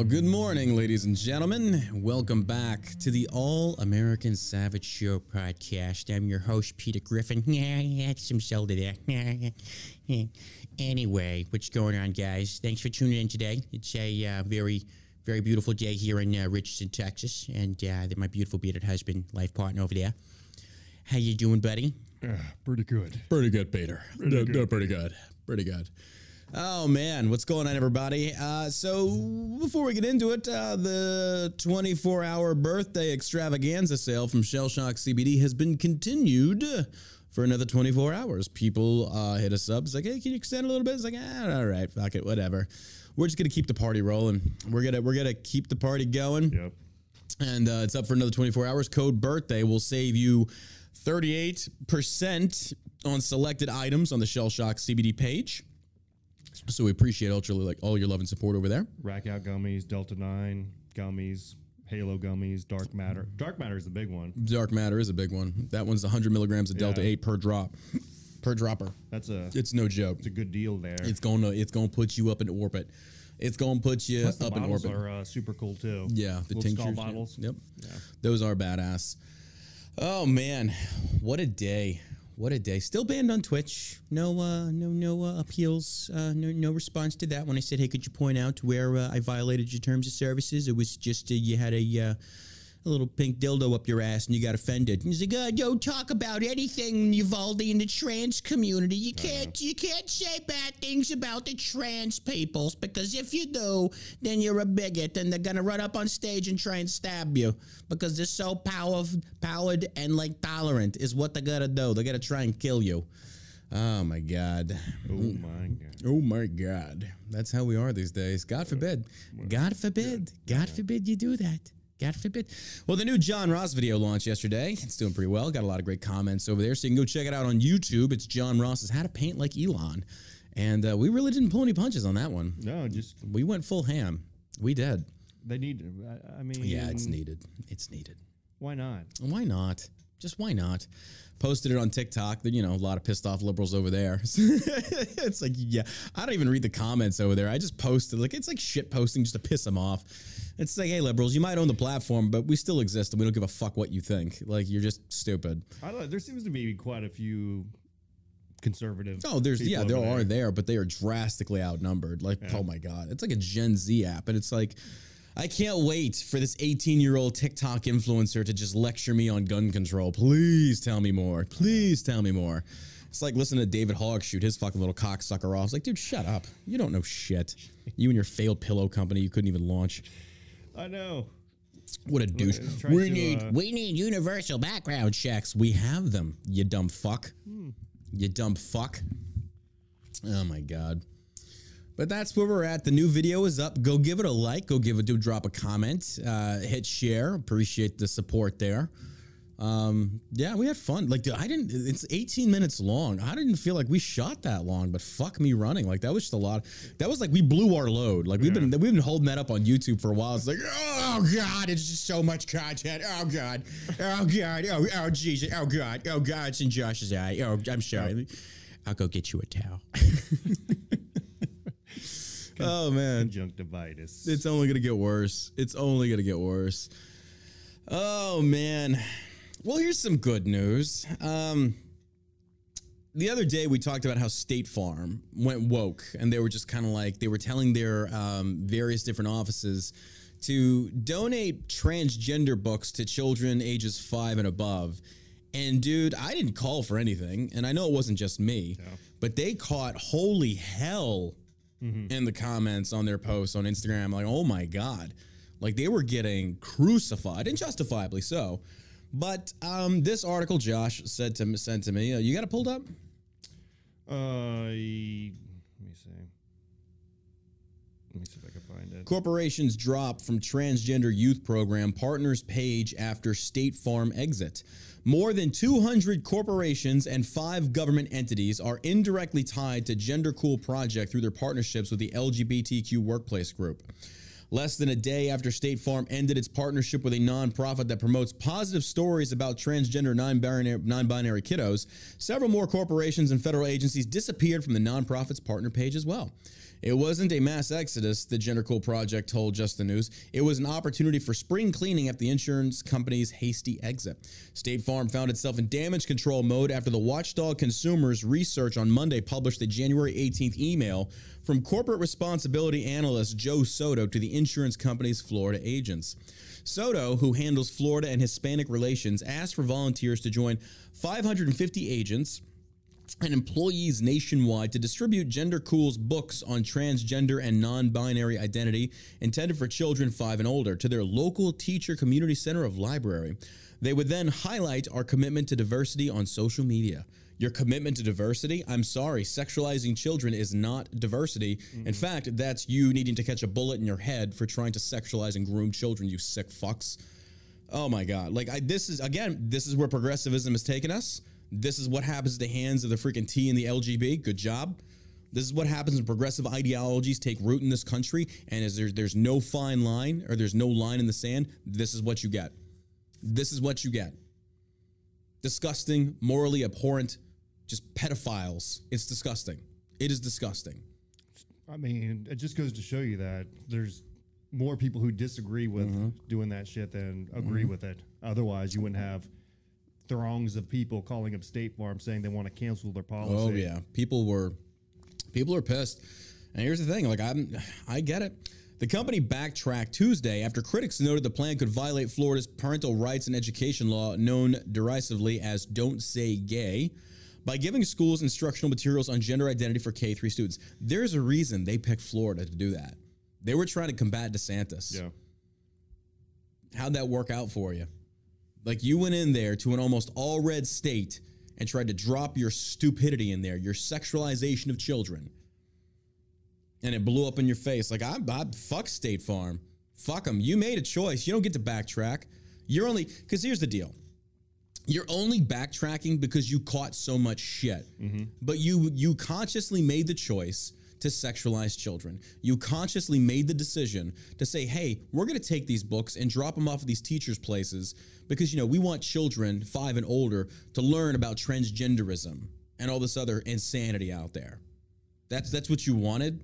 Well, good morning, ladies and gentlemen. Welcome back to the All American Savage Show podcast. I'm your host, Peter Griffin. Yeah, had some soda there. anyway, what's going on, guys? Thanks for tuning in today. It's a uh, very, very beautiful day here in uh, Richardson, Texas, and uh, my beautiful bearded husband, life partner over there. How you doing, buddy? Yeah, pretty good. Pretty good, Peter. Pretty No, good. no, pretty good. Pretty good. Oh man, what's going on, everybody? Uh, so before we get into it, uh, the 24-hour birthday extravaganza sale from Shell Shock CBD has been continued for another 24 hours. People uh, hit us up. It's like, hey, can you extend a little bit? It's like, ah, all right, fuck it, whatever. We're just gonna keep the party rolling. We're gonna we're gonna keep the party going Yep. and uh, it's up for another 24 hours. Code birthday will save you 38% on selected items on the Shell Shock CBD page. So we appreciate ultra like all your love and support over there. Rack out gummies, Delta 9 gummies, Halo gummies, Dark Matter. Dark Matter is the big one. Dark matter is a big one. That one's 100 milligrams of Delta Yeah. 8 per drop, per dropper. That's a It's no joke. it's a good deal there. It's gonna it's gonna put you up in orbit. It's gonna put you Plus up in orbit. are uh, super cool too. Yeah, the Little tinctures. yeah. bottles. Yep. Yeah. Those are badass. Oh man, what a day. What a day. Still banned on Twitch. No uh no no uh, appeals. Uh no no response to that when I said, "Hey, could you point out where uh, I violated your terms of services?" It was just uh, you had a uh, a little pink dildo up your ass and you got offended. And he's like, uh, don't talk about anything, Uvalde, in the trans community. You can't you can't say bad things about the trans peoples because if you do, then you're a bigot and they're gonna run up on stage and try and stab you because they're so power powered and like tolerant is what they're gonna do. They're gonna try and kill you. Oh my god. Oh my god. Oh my God. That's how we are these days. God forbid. God forbid. God forbid you do that. God forbid. Well, the new John Ross video launched yesterday. It's doing pretty well. Got a lot of great comments over there. So you can go check it out on YouTube. It's John Ross's How to Paint Like Elon. And uh, we really didn't pull any punches on that one. No, just We went full ham. We did. they need. I, I mean, Yeah, it's needed. It's needed. Why not? Why not? Just why not? Posted it on TikTok. Then you know a lot of pissed off liberals over there. it's like yeah, I don't even read the comments over there. I just posted like it's like shit posting just to piss them off. It's like hey liberals, you might own the platform, but we still exist and we don't give a fuck what you think. Like you're just stupid. I don't, there seems to be quite a few conservative. Oh, there's yeah, there are there, but they are drastically outnumbered. Like oh my god, it's like a Gen Z app, and it's like. I can't wait for this 18 year old TikTok influencer to just lecture me on gun control. Please tell me more. Please tell me more. It's like listening to David Hogg shoot his fucking little cocksucker off. It's like, dude, shut up. You don't know shit. You and your failed pillow company you couldn't even launch. I know. What a douche. We to, need uh, we need universal background checks. We have them, you dumb fuck. You dumb fuck. Oh my god. But that's where we're at. The new video is up. Go give it a like. Go give it do drop a comment. Uh, hit share. Appreciate the support there. Um, yeah, we had fun. Like dude, I didn't. It's 18 minutes long. I didn't feel like we shot that long. But fuck me running. Like that was just a lot. That was like we blew our load. Like we've been we've been holding that up on YouTube for a while. It's like oh god, it's just so much content. Oh god, oh god, oh oh Jesus, oh god, oh god, it's in Josh's eye. Oh, I'm sorry. I'll go get you a towel. oh man, Conjunctivitis. it's only gonna get worse. It's only gonna get worse. Oh man. Well, here's some good news. Um, the other day we talked about how State Farm went woke, and they were just kind of like they were telling their um, various different offices to donate transgender books to children ages five and above. And dude, I didn't call for anything, and I know it wasn't just me, but they caught holy hell in the comments on their posts on Instagram. Like, oh my god, like they were getting crucified, and justifiably so. But um, this article, Josh said to sent to me, uh, you got it pulled up. Uh, let me see. Let me see if I can find it. Corporations drop from transgender youth program partners page after State Farm exit. More than 200 corporations and five government entities are indirectly tied to Gender Cool Project through their partnerships with the LGBTQ workplace group. Less than a day after State Farm ended its partnership with a nonprofit that promotes positive stories about transgender non-binary, non-binary kiddos, several more corporations and federal agencies disappeared from the nonprofit's partner page as well. It wasn't a mass exodus, the Gender Cool Project told Just the News. It was an opportunity for spring cleaning after the insurance company's hasty exit. State Farm found itself in damage control mode after the Watchdog Consumers Research on Monday published a January 18th email from corporate responsibility analyst Joe Soto to the insurance company's Florida agents. Soto, who handles Florida and Hispanic relations, asked for volunteers to join 550 agents and employees nationwide to distribute Gender Cool's books on transgender and non binary identity intended for children five and older to their local teacher community center of library. They would then highlight our commitment to diversity on social media. Your commitment to diversity? I'm sorry, sexualizing children is not diversity. In mm-hmm. fact, that's you needing to catch a bullet in your head for trying to sexualize and groom children, you sick fucks. Oh my god! Like I, this is again, this is where progressivism has taken us. This is what happens at the hands of the freaking T and the LGB. Good job. This is what happens when progressive ideologies take root in this country, and as there's there's no fine line or there's no line in the sand. This is what you get. This is what you get. Disgusting, morally abhorrent, just pedophiles. It's disgusting. It is disgusting. I mean, it just goes to show you that there's more people who disagree with Mm-hmm. doing that shit than agree with it. Otherwise, you wouldn't have throngs of people calling up State Farm saying they want to cancel their oh, policy. Oh yeah, people were people are pissed. And here's the thing, like I'm I get it. The company backtracked Tuesday after critics noted the plan could violate Florida's parental rights and education law known derisively as Don't Say Gay by giving schools instructional materials on gender identity for K3 students. There's a reason they picked Florida to do that. They were trying to combat DeSantis. Yeah. How'd that work out for you? Like you went in there to an almost all red state and tried to drop your stupidity in there, your sexualization of children. And it blew up in your face. Like, I, I fuck State Farm. Fuck them. You made a choice. You don't get to backtrack. You're only, because here's the deal. You're only backtracking because you caught so much shit. Mm-hmm. But you you consciously made the choice to sexualize children. You consciously made the decision to say, "Hey, we're going to take these books and drop them off at these teachers' places because you know we want children five and older to learn about transgenderism and all this other insanity out there." That's that's what you wanted.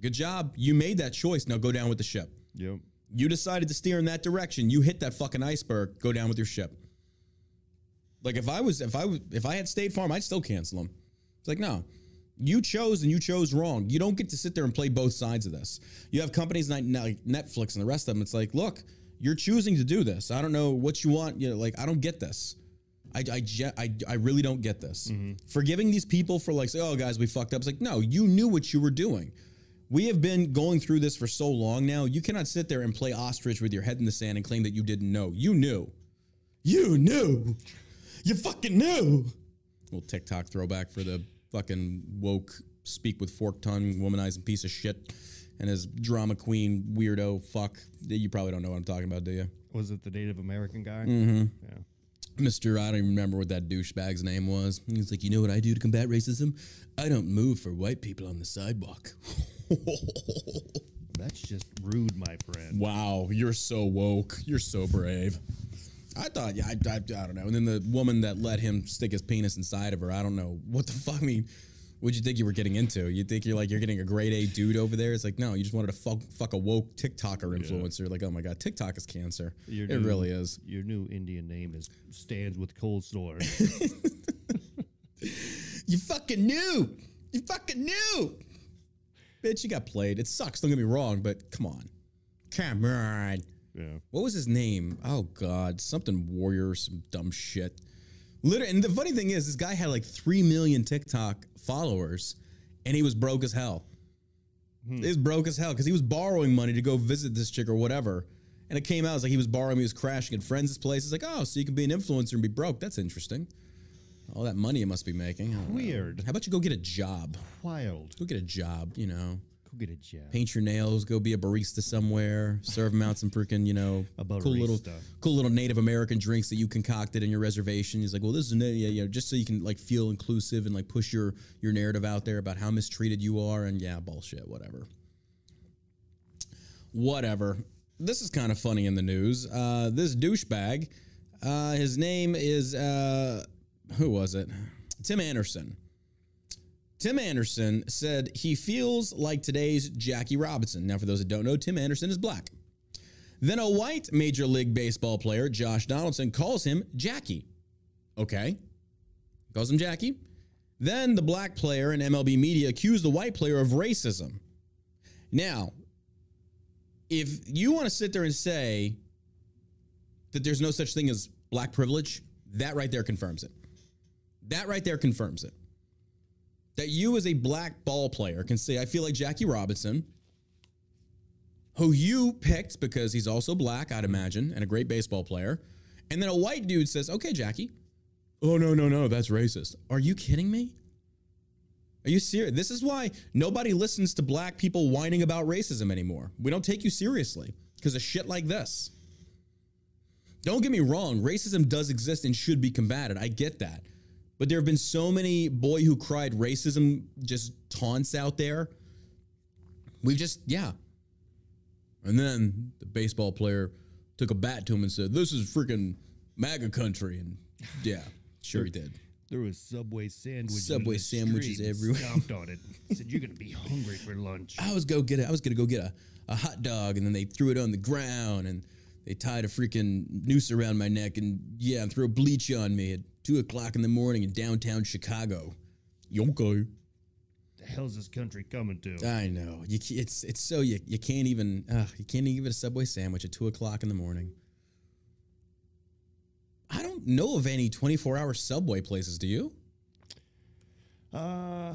Good job. You made that choice. Now go down with the ship. Yep. You decided to steer in that direction. You hit that fucking iceberg. Go down with your ship. Like if I was, if I was, if I had State Farm, I'd still cancel them. It's like no, you chose and you chose wrong. You don't get to sit there and play both sides of this. You have companies like Netflix and the rest of them. It's like, look, you're choosing to do this. I don't know what you want. You know, like I don't get this. I, I, I, I really don't get this. Mm-hmm. Forgiving these people for like, say, oh, guys, we fucked up. It's like, no, you knew what you were doing. We have been going through this for so long now. You cannot sit there and play ostrich with your head in the sand and claim that you didn't know. You knew. You knew. You fucking knew. Little TikTok throwback for the fucking woke, speak with forked tongue, womanizing piece of shit, and his drama queen weirdo fuck. You probably don't know what I'm talking about, do you? Was it the Native American guy? Mm-hmm. Yeah. Mr. I don't even remember what that douchebag's name was. He's like, you know what I do to combat racism? I don't move for white people on the sidewalk. That's just rude, my friend. wow, you're so woke. You're so brave. I thought, yeah, I, I, I don't know. And then the woman that let him stick his penis inside of her, I don't know. What the fuck? I mean, what'd you think you were getting into? You think you're like, you're getting a grade A dude over there? It's like, no, you just wanted to fuck, fuck a woke TikToker influencer. Like, oh my God, TikTok is cancer. Your it new- really is. Your new Indian name is stands with cold sore. You fucking knew. You fucking knew. Bitch, you got played. It sucks. Don't get me wrong, but come on. Come on. Yeah. What was his name? Oh God, something warrior, some dumb shit. Literally, and the funny thing is, this guy had like three million TikTok followers, and he was broke as hell. Hmm. He was broke as hell because he was borrowing money to go visit this chick or whatever. And it came out like he was borrowing, he was crashing at friends' places. Like, oh, so you can be an influencer and be broke. That's interesting. All that money you must be making. Don't know. Weird. How about you go get a job? Wild. Go get a job, you know. Go get a job. Paint your nails, go be a barista somewhere, serve them out some freaking, you know, cool little cool little Native American drinks that you concocted in your reservation. He's like, well, this is yeah, yeah, just so you can like feel inclusive and like push your your narrative out there about how mistreated you are and yeah, bullshit, whatever. Whatever. This is kind of funny in the news. Uh, this douchebag, uh, his name is uh, who was it? Tim Anderson. Tim Anderson said he feels like today's Jackie Robinson. Now, for those that don't know, Tim Anderson is black. Then a white Major League Baseball player, Josh Donaldson, calls him Jackie. Okay. Calls him Jackie. Then the black player in MLB media accused the white player of racism. Now, if you want to sit there and say that there's no such thing as black privilege, that right there confirms it. That right there confirms it. That you, as a black ball player, can say, I feel like Jackie Robinson, who you picked because he's also black, I'd imagine, and a great baseball player. And then a white dude says, Okay, Jackie. Oh, no, no, no, that's racist. Are you kidding me? Are you serious? This is why nobody listens to black people whining about racism anymore. We don't take you seriously because of shit like this. Don't get me wrong, racism does exist and should be combated. I get that. But there have been so many boy who cried racism just taunts out there. We've just, yeah. And then the baseball player took a bat to him and said, This is freaking MAGA country. And yeah, sure he did. There was Subway sandwiches. Subway sandwiches everywhere. Stomped on it. Said you're gonna be hungry for lunch. I was go get it. I was gonna go get a, a hot dog, and then they threw it on the ground, and they tied a freaking noose around my neck, and yeah, and threw bleach on me at two o'clock in the morning in downtown Chicago. Okay. The hell's this country coming to? I know. You, it's it's so you, you can't even uh, you can't even get a Subway sandwich at two o'clock in the morning. I don't know of any twenty four hour Subway places. Do you? Uh,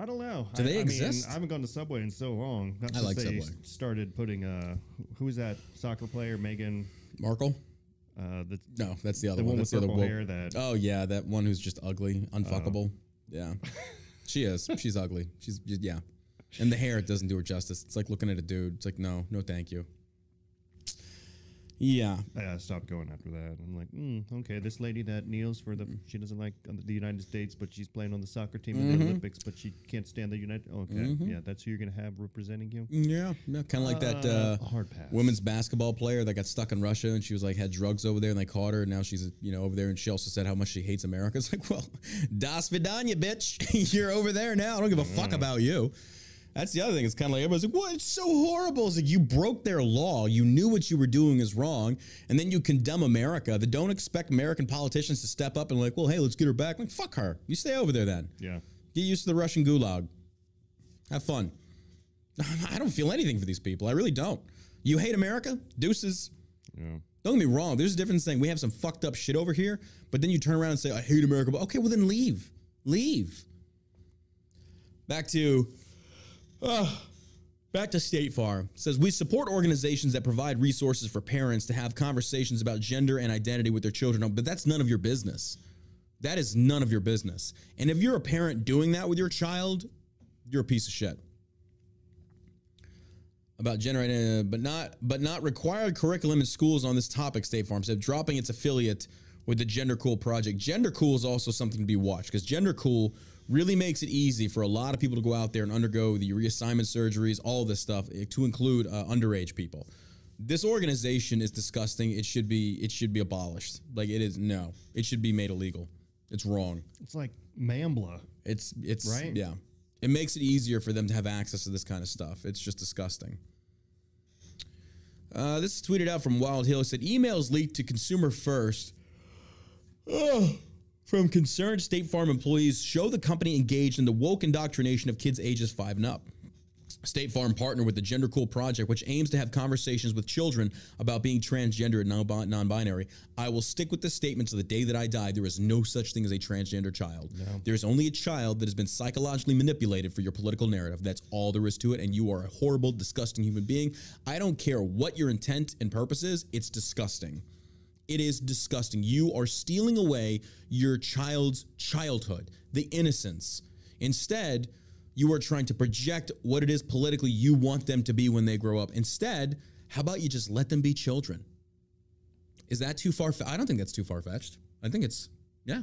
I don't know. Do I, they I exist? Mean, I haven't gone to Subway in so long. Not I like they Subway. Started putting uh, who is that soccer player? Megan. Markle? Uh, the No, that's the other the one. one That's with the other hair. That Oh yeah, that one who's just ugly, unfuckable. yeah, she is. She's ugly. She's yeah, and the hair doesn't do her justice. It's like looking at a dude. It's like no, no, thank you. Yeah, I stopped going after that. I'm like, mm, okay, this lady that kneels for the she doesn't like uh, the United States, but she's playing on the soccer team in the Olympics, but she can't stand the United. Okay, yeah, that's who you're gonna have representing you. yeah, yeah kind of like that uh, hard pass. women's basketball player that got stuck in Russia and she was like had drugs over there and they caught her and now she's you know over there and she also said how much she hates America. It's like, well, das vidanya, bitch. You're over there now. I don't give a fuck about you. That's the other thing. It's kind of like everybody's like, "What? It's so horrible." It's like you broke their law. You knew what you were doing is wrong, and then you condemn America. That don't expect American politicians to step up and like, "Well, hey, let's get her back." Like, fuck her. You stay over there then. Yeah, Get used to the Russian gulag. Have fun. I don't feel anything for these people. I really don't. You hate America? Deuces. yeah. Don't get me wrong. There's a difference saying we have some fucked up shit over here, but then you turn around and say, I hate America. But okay, well then leave. Leave. Back to uh, back to State Farm. Says we support organizations that provide resources for parents to have conversations about gender and identity with their children, but that's none of your business. That is none of your business. And if you're a parent doing that with your child, you're a piece of shit about generating, but not but not required curriculum in schools on this topic. State Farm said dropping its affiliate with the Gender Cool project. Gender Cool is also something to be watched because Gender Cool really makes it easy for a lot of people to go out there and undergo the reassignment surgeries, all this stuff, eh, to include uh, underage people. This organization is disgusting. It should be it should be abolished. Like it is no, it should be made illegal. It's wrong. It's like NAMBLA. It's it's Right. yeah. It makes it easier for them to have access to this kind of stuff. It's just disgusting. Uh, this is tweeted out from Wild Hill. It said emails leaked to Consumer First Ugh. From concerned State Farm employees show the company engaged in the woke indoctrination of kids ages five and up. State Farm partnered with the Gender Cool Project, which aims to have conversations with children about being transgender and non- non-binary. I will stick with this statement to the day that I die. There is no such thing as a transgender child. There is only a child that has been psychologically manipulated for your political narrative. That's all there is to it, and you are a horrible, disgusting human being. I don't care what your intent and purpose is. It's disgusting. It is disgusting. You are stealing away your child's childhood, the innocence. Instead, you are trying to project what it is politically you want them to be when they grow up. Instead, how about you just let them be children? Is that too far? I don't think that's too far fetched. I think it's yeah.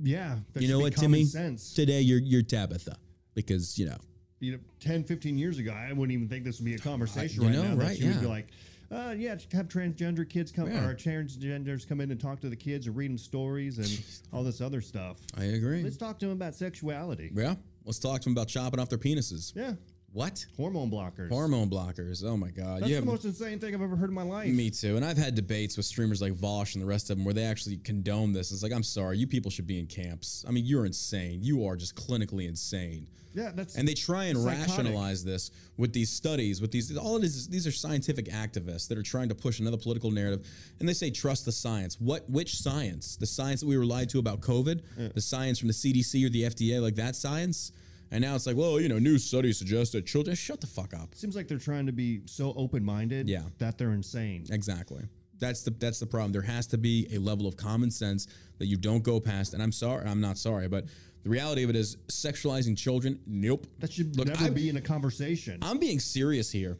Yeah, that You know what, Timmy? Sense. Today you're you're Tabitha because you know you know, 10, 15 years ago, I wouldn't even think this would be a conversation you right know, now. That right, she would be like, uh, yeah, have transgender kids come Yeah. or transgenders come in and talk to the kids and read them stories and all this other stuff. I agree. Let's talk to them about sexuality. Yeah. Let's talk to them about chopping off their penises. Yeah, What? hormone blockers. Hormone blockers. Oh my God. That's you the have most insane thing I've ever heard in my life. Me too. And I've had debates with streamers like Vaush and the rest of them where they actually condone this. It's like, I'm sorry, you people should be in camps. I mean, you're insane. You are just clinically insane. Yeah, that's And they try and Psychotic. rationalize this with these studies, with these all it is, is these are scientific activists that are trying to push another political narrative. And they say trust the science. What which science? The science that we were lied to about COVID? The science from the CDC or the FDA, like that science? And now it's like, well, you know, new studies suggest that children shut the fuck up. seems like they're trying to be so open-minded Yeah. that they're insane. Exactly. That's the that's the problem. There has to be a level of common sense that you don't go past. And I'm sorry, I'm not sorry, but the reality of it is sexualizing children. Nope. That should Look, never I- be in a conversation. I'm being serious here.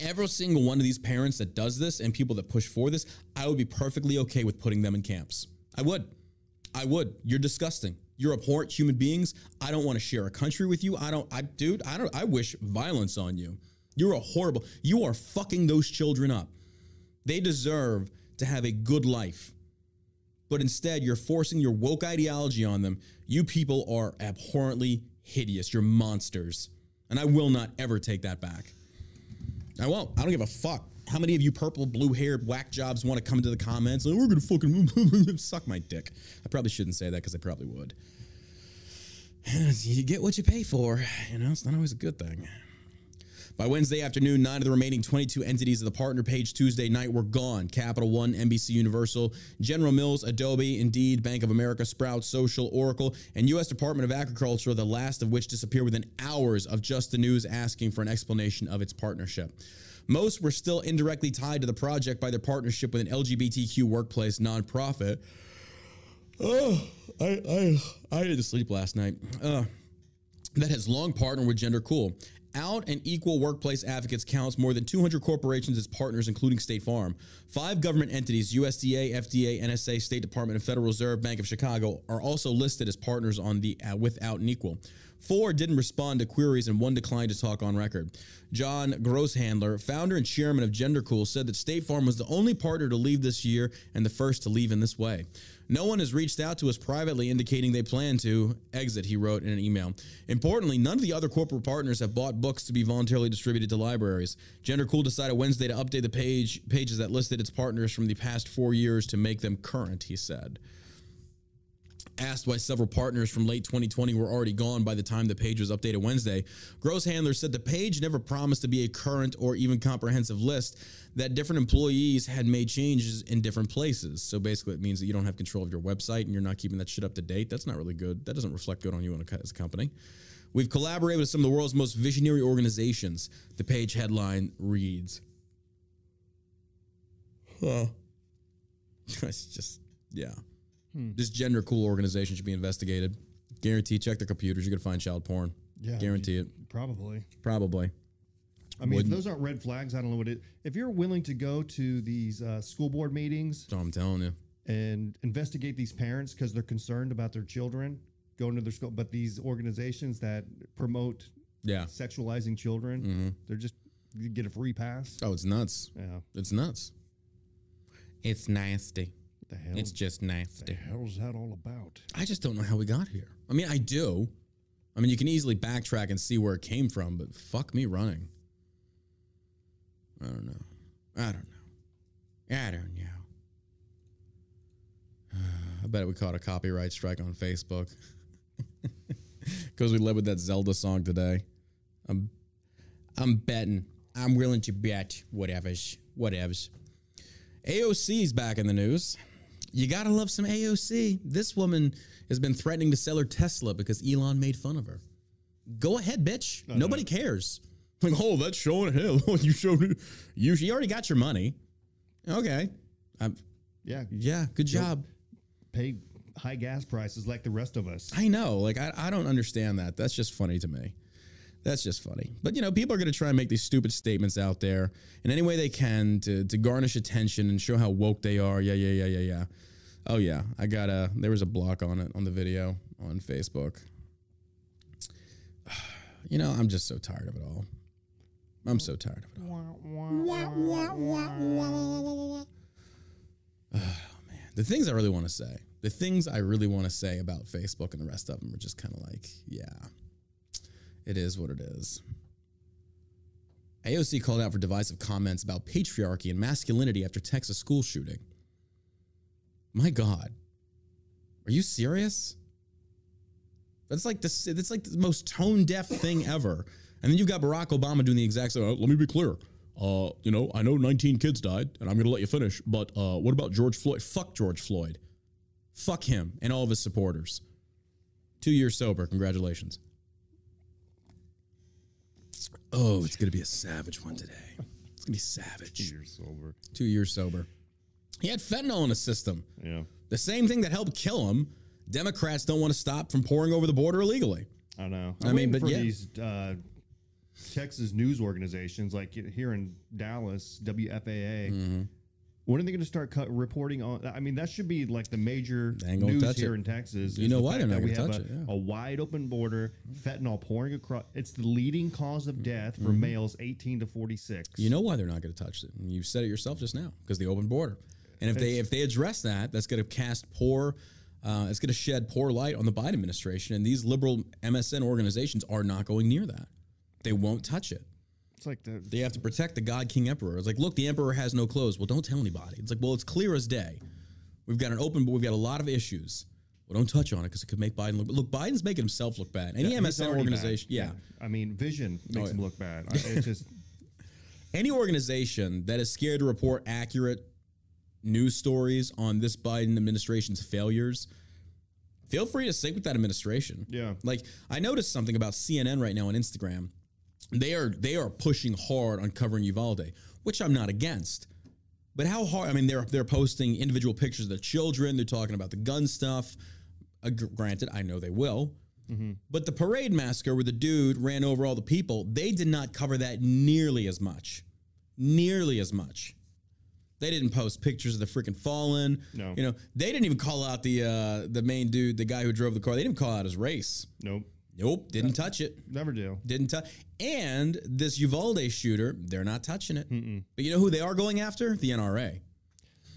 Every single one of these parents that does this and people that push for this, I would be perfectly okay with putting them in camps. I would. I would. You're disgusting. You're abhorrent human beings. I don't want to share a country with you. I don't I dude, I don't I wish violence on you. You're a horrible. You are fucking those children up. They deserve to have a good life. But instead, you're forcing your woke ideology on them. You people are abhorrently hideous. You're monsters. And I will not ever take that back. I won't. I don't give a fuck. How many of you purple, blue haired whack jobs want to come into the comments? Like, We're going to fucking suck my dick. I probably shouldn't say that because I probably would. You get what you pay for. You know, it's not always a good thing. By Wednesday afternoon, nine of the remaining 22 entities of the partner page Tuesday night were gone. Capital One, NBC Universal, General Mills, Adobe, Indeed, Bank of America, Sprout, Social, Oracle, and U.S. Department of Agriculture, the last of which disappeared within hours of just the news asking for an explanation of its partnership. Most were still indirectly tied to the project by their partnership with an LGBTQ workplace nonprofit. Oh, I I I didn't sleep last night. Uh, that has long partnered with Gender Cool. Out and Equal Workplace Advocates counts more than 200 corporations as partners, including State Farm. Five government entities, USDA, FDA, NSA, State Department, and Federal Reserve Bank of Chicago, are also listed as partners on the uh, with Out and Equal. Four didn't respond to queries, and one declined to talk on record. John Grosshandler, founder and chairman of GenderCool, said that State Farm was the only partner to leave this year and the first to leave in this way. No one has reached out to us privately indicating they plan to exit, he wrote in an email. Importantly, none of the other corporate partners have bought books to be voluntarily distributed to libraries. GenderCool decided Wednesday to update the page pages that listed its partners from the past four years to make them current, he said. Asked why several partners from late 2020 were already gone by the time the page was updated Wednesday, Grosshandler said the page never promised to be a current or even comprehensive list, that different employees had made changes in different places. So basically, it means that you don't have control of your website and you're not keeping that shit up to date. That's not really good. That doesn't reflect good on you as a company. We've collaborated with some of the world's most visionary organizations. The page headline reads. Huh. it's just, yeah. This gender cool organization should be investigated. Guarantee, check their computers. You're going to find child porn. Yeah, Guarantee it. Probably. Probably. I mean, if Wouldn't- those aren't red flags, I don't know what it. If you're willing to go to these uh, school board meetings So I'm telling you. and investigate these parents because they're concerned about their children going to their school, but these organizations that promote Yeah. sexualizing children, Mm-hmm. they're just you get a free pass. Oh, it's nuts. Yeah, It's nuts. It's nasty. What the hell? It's just the nasty. hell is that all about? I just don't know how we got here. I mean, I do. I mean, you can easily backtrack and see where it came from, but fuck me running. I don't know. I don't know. I don't know. I bet we caught a copyright strike on Facebook because we led with that Zelda song today. I'm, I'm betting. I'm willing to bet whatever's, whatever's. AOC is back in the news. You gotta love some AOC. This woman has been threatening to sell her Tesla because Elon made fun of her. Go ahead, bitch. Nobody cares. Like, oh, that's showing hell. you showed it. You, you already got your money. Okay. Um, Yeah, yeah, good job. pay high gas prices like the rest of us. I know. Like, I, I don't understand that. That's just funny to me. That's just funny. But, you know, people are going to try and make these stupid statements out there in any way they can to, to garnish attention and show how woke they are. Yeah, yeah, yeah, yeah, yeah. Oh, yeah. I got a, there was a block on it on the video on Facebook. You know, I'm just so tired of it all. I'm so tired of it. all. Oh man, the things I really want to say, the things I really want to say about Facebook and the rest of them are just kind of like, yeah, it is what it is. AOC called out for divisive comments about patriarchy and masculinity after Texas school shooting. My God, are you serious? That's like this. That's like the most tone deaf thing ever. And then you've got Barack Obama doing the exact same. "Uh, let me be clear. Uh, you know, I know 19 kids died, and I'm going to let you finish. But uh, what about George Floyd? Fuck George Floyd. Fuck him and all of his supporters. Two years sober. Congratulations. Oh, it's going to be a savage one today. It's going to be savage. You're sober. Two years sober. He had fentanyl in his system. Yeah. The same thing that helped kill him. Democrats don't want to stop from pouring over the border illegally. I know. I I'm mean, but for yeah. these uh, Texas news organizations, like here in Dallas, WFAA. Mm-hmm. When are they going to start cut, reporting on? I mean, that should be like the major They ain't gonna news here it. in Texas. You know why they're not gonna have touch a, it, yeah. a wide open border, fentanyl pouring across. It's the leading cause of death for Mm-hmm. males 18 to 46. You know why they're not going to touch it. You said it yourself just now because the open border. And if they if they address that, that's going to cast poor. Uh, it's going to shed poor light on the Biden administration, and these liberal MSM organizations are not going near that. They won't touch it. It's like the They have to protect the God King Emperor. It's like, look, the Emperor has no clothes. Well, don't tell anybody. It's like, well, it's clear as day. We've got an open, but we've got a lot of issues. Well, don't touch on it because it could make Biden look. Look, Biden's making himself look bad. Any He's MSM organization, bad. yeah. I mean, Vision makes oh, yeah. him look bad. I- It's just any organization that is scared to report accurate news stories on this Biden administration's failures, feel free to sync with that administration. Yeah. Like I noticed something about CNN right now on Instagram. They are they are pushing hard on covering Uvalde, which I'm not against. But how hard? I mean, they're they're posting individual pictures of the children. They're talking about the gun stuff. Uh, granted, I know they will. But the parade massacre where the dude ran over all the people, they did not cover that nearly as much. Nearly as much. They didn't post pictures of the freaking fallen. No. You know, they didn't even call out the uh, the main dude, the guy who drove the car. They didn't call out his race. nope, Nope, didn't touch it. never do. Didn't touch. And this Uvalde shooter, they're not touching it. But you know who they are going after? The NRA.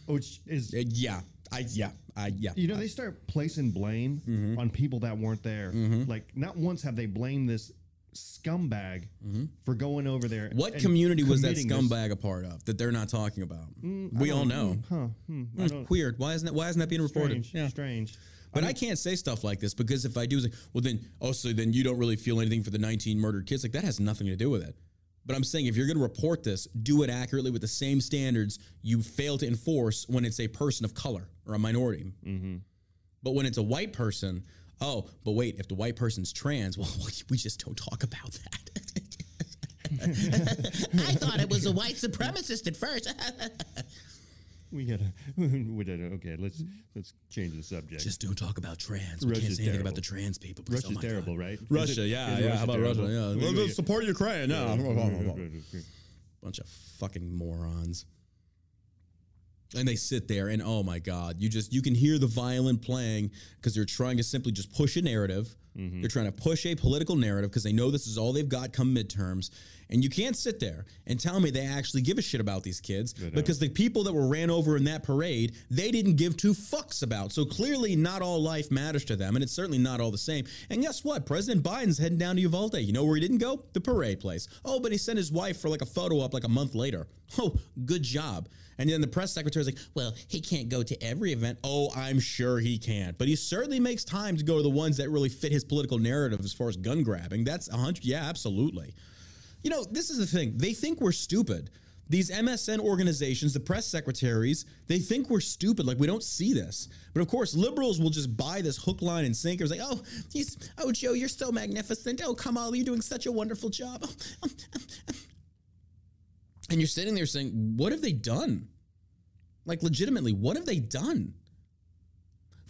Which is Uh, yeah, I yeah, I yeah. You know, they start placing blame Mm-hmm. on people that weren't there. Like, not once have they blamed this scumbag for going over there. Mm-hmm. What community was that committing this- scumbag a part of that they're not talking about? we all know. Huh? Hmm, I Weird. Why isn't that? Why isn't that being reported? strange. Strange. But I, can't say stuff like this because if I do, it's like, well, then oh, also then you don't really feel anything for the 19 murdered kids. Like that has nothing to do with it. But I'm saying if you're going to report this, do it accurately with the same standards you fail to enforce when it's a person of color or a minority. Mm-hmm. But when it's a white person, oh, but wait, if the white person's trans, well, we just don't talk about that. I thought it was a white supremacist at first. We gotta. we gotta. Okay, let's let's change the subject. just don't talk about trans. We Russia's can't say anything about the trans people. because, Russia's oh my terrible, God. right? Russia, it- yeah, is yeah. How about terrible? Russia? Yeah, We- well, we- let's support Ukraine. Yeah, Okay. bunch of fucking morons. And they sit there, and oh my god, you just you can hear the violin playing because they're trying to simply just push a narrative. Mm-hmm. They're trying to push a political narrative because they know this is all they've got come midterms. And you can't sit there and tell me they actually give a shit about these kids because the people that were ran over in that parade, they didn't give two fucks about. So clearly, not all life matters to them, and it's certainly not all the same. And guess what? President Biden's heading down to Uvalde. You know where he didn't go? The parade place. Oh, but he sent his wife for like a photo up like a month later. Oh, good job. And then the press secretary's like, well, he can't go to every event. Oh, I'm sure he can't. But he certainly makes time to go to the ones that really fit his political narrative as far as gun grabbing. That's a hundred. Yeah, absolutely. You know, this is the thing. They think we're stupid. These MSM organizations, the press secretaries, they think we're stupid. Like we don't see this. But of course, liberals will just buy this hook, line, and sinker. It's like, oh, oh, Joe, you're so magnificent. Oh, Kamala, you're doing such a wonderful job. Oh, oh, oh, And you're sitting there saying, what have they done? Like, legitimately, what have they done?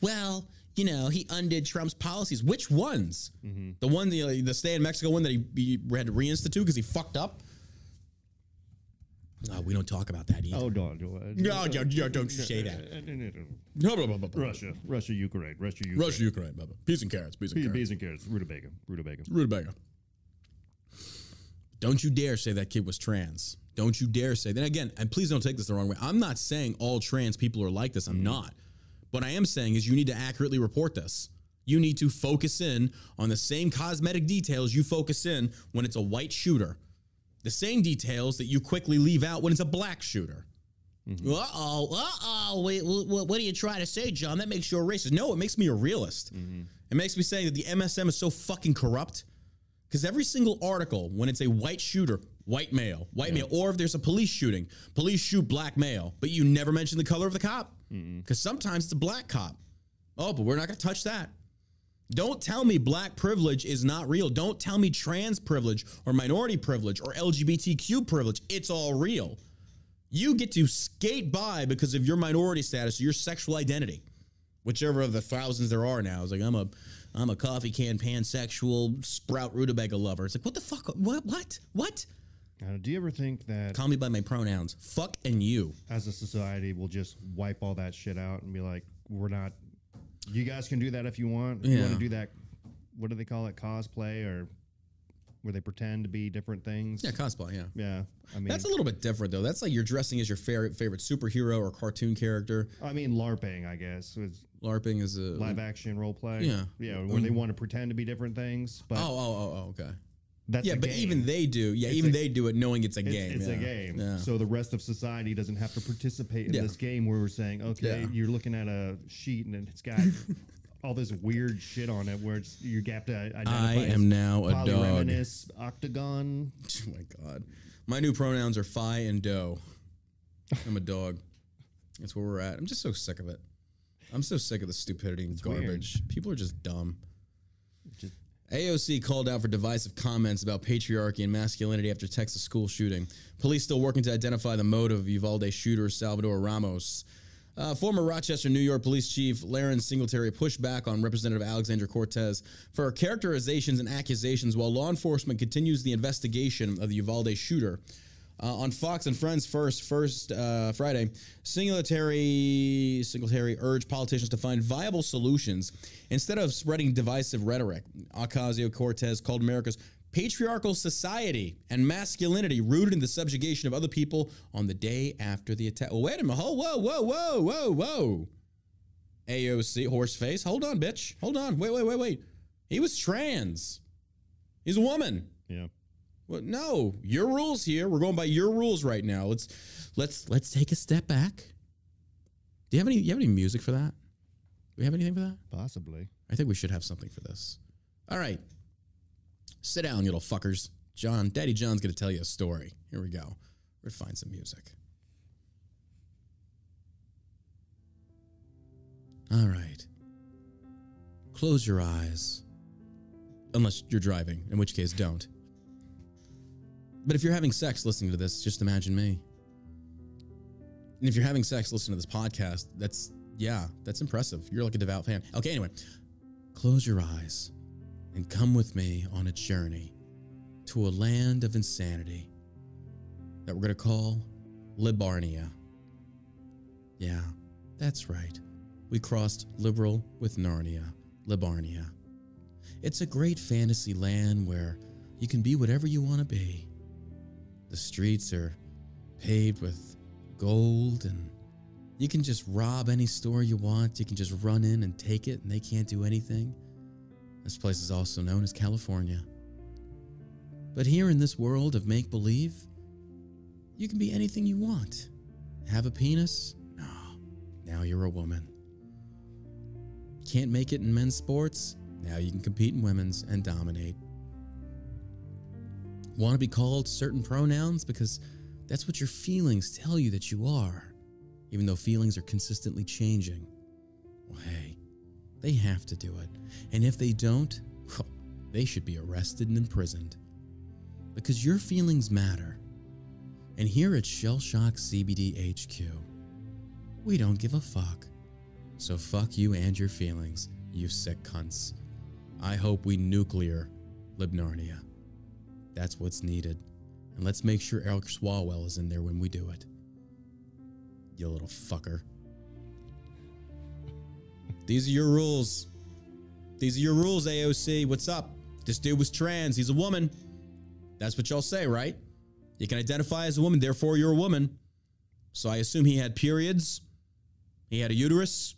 Well, you know, he undid Trump's policies. Which ones? Mm-hmm. The one, the, the stay in Mexico one that he, he had to reinstitute because he fucked up? No, we don't talk about that either. Oh, don't. No, no, no, don't say that. Russia, Russia, Ukraine, Russia, Ukraine. Russia, Ukraine. Peas and carrots, peas and carrots. bees and carrots, rutabaga, rutabaga. Rutabaga. Don't you dare say that kid was trans. Don't you dare say. Then again, and please don't take this the wrong way. I'm not saying all trans people are like this. I'm not. What I am saying is you need to accurately report this. You need to focus in on the same cosmetic details you focus in when it's a white shooter. The same details that you quickly leave out when it's a black shooter. Uh oh, uh oh. Wait, what, what are you trying to say, John? That makes you a racist. No, it makes me a realist. It makes me say that the MSM is so fucking corrupt because every single article, when it's a white shooter, white male, white male, or if there's a police shooting, police shoot black male, but you never mention the color of the cop because sometimes it's a black cop. Oh, but we're not going to touch that. Don't tell me black privilege is not real. Don't tell me trans privilege or minority privilege or LGBTQ privilege. It's all real. You get to skate by because of your minority status, your sexual identity, whichever of the thousands there are now. It's like I'm a, I'm a coffee can pansexual sprout rutabaga lover. It's like what the fuck? What? What? What? Now, do you ever think that Call me by my pronouns. Fuck and you. as a society we'll just wipe all that shit out and be like, we're not. You guys can do that if you want. If you want Yeah. to do that. What do they call it? Cosplay or where they pretend to be different things. Yeah, cosplay. Yeah. Yeah. I mean, That's a little bit different though. That's like you're dressing as your favorite favorite superhero or cartoon character. I mean, LARPing, I guess, LARPing is a live action role play. Yeah. Yeah, where they want to pretend to be different things. But Oh, oh, oh, oh, okay. That's yeah, but game. even they do. Yeah, It's even a- they do it knowing it's a It's, game. it's yeah. a game. Yeah. So the rest of society doesn't have to participate in Yeah. this game where we're saying, okay, you're looking at a sheet and it's got all this weird shit on it where it's you have to identify I am now a dog. octagon. Oh my god. My new pronouns are Phi and Doe. I'm a dog. That's where we're at. I'm just so sick of it. I'm so sick of the stupidity and weird. garbage. People are just dumb. AOC called out for divisive comments about patriarchy and masculinity after Texas school shooting. Police still working to identify the motive of Uvalde shooter Salvador Ramos. Uh, former Rochester, New York Police Chief La'Ron Singletary pushed back on Representative Alexandra Cortez for her characterizations and accusations while law enforcement continues the investigation of the Uvalde shooter. Uh, on Fox and Friends first, first uh, Friday, Singletary, Singletary urged politicians to find viable solutions instead of spreading divisive rhetoric. Ocasio Cortez called America's patriarchal society and masculinity rooted in the subjugation of other people on the day after the attack. Well, wait a minute. Whoa, whoa, whoa, whoa, whoa. AOC, horse face. Hold on, bitch. Hold on. Wait, wait, wait, wait. He was trans. He's a woman. Yeah. Well, no, your rules here. We're going by your rules right now. Let's let's let's take a step back. Do you have any you have any music for that? Do we have anything for that? Possibly. I think we should have something for this. All right. Sit down, you little fuckers. John, Daddy John's gonna tell you a story. Here we go. We're gonna find some music. All right. Close your eyes. Unless you're driving, in which case don't. But if you're having sex listening to this, just imagine me. And if you're having sex listening to this podcast, that's, yeah, that's impressive. You're like a devout fan. Okay, anyway, close your eyes and come with me on a journey to a land of insanity that we're going to call Libarnia. Yeah, that's right. We crossed liberal with Narnia, Libarnia. It's a great fantasy land where you can be whatever you want to be. The streets are paved with gold, and you can just rob any store you want. You can just run in and take it, and they can't do anything. This place is also known as California. But here in this world of make believe, you can be anything you want. Have a penis? No. Now you're a woman. Can't make it in men's sports? Now you can compete in women's and dominate. Want to be called certain pronouns because that's what your feelings tell you that you are, even though feelings are consistently changing. Well, hey, they have to do it. And if they don't, well, they should be arrested and imprisoned. Because your feelings matter. And here at Shell Shock CBD HQ, we don't give a fuck. So fuck you and your feelings, you sick cunts. I hope we nuclear Libnarnia. That's what's needed. And let's make sure Eric Swalwell is in there when we do it. You little fucker. These are your rules. These are your rules, AOC. What's up? This dude was trans. He's a woman. That's what y'all say, right? You can identify as a woman, therefore you're a woman. So I assume he had periods. He had a uterus.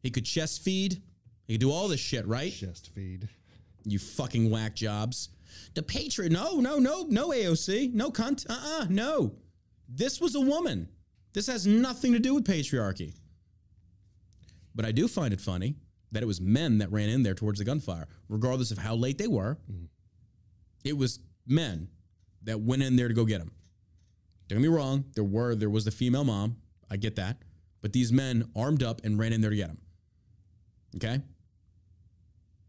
He could chest feed. He could do all this shit, right? Chest feed. You fucking whack jobs. The Patriot. No, no, no, no AOC. No cunt. Uh uh no. This was a woman. This has nothing to do with patriarchy. But I do find it funny that it was men that ran in there towards the gunfire, regardless of how late they were. It was men that went in there to go get him. Don't get me wrong. There were there was the female mom. I get that, but these men armed up and ran in there to get him. Okay.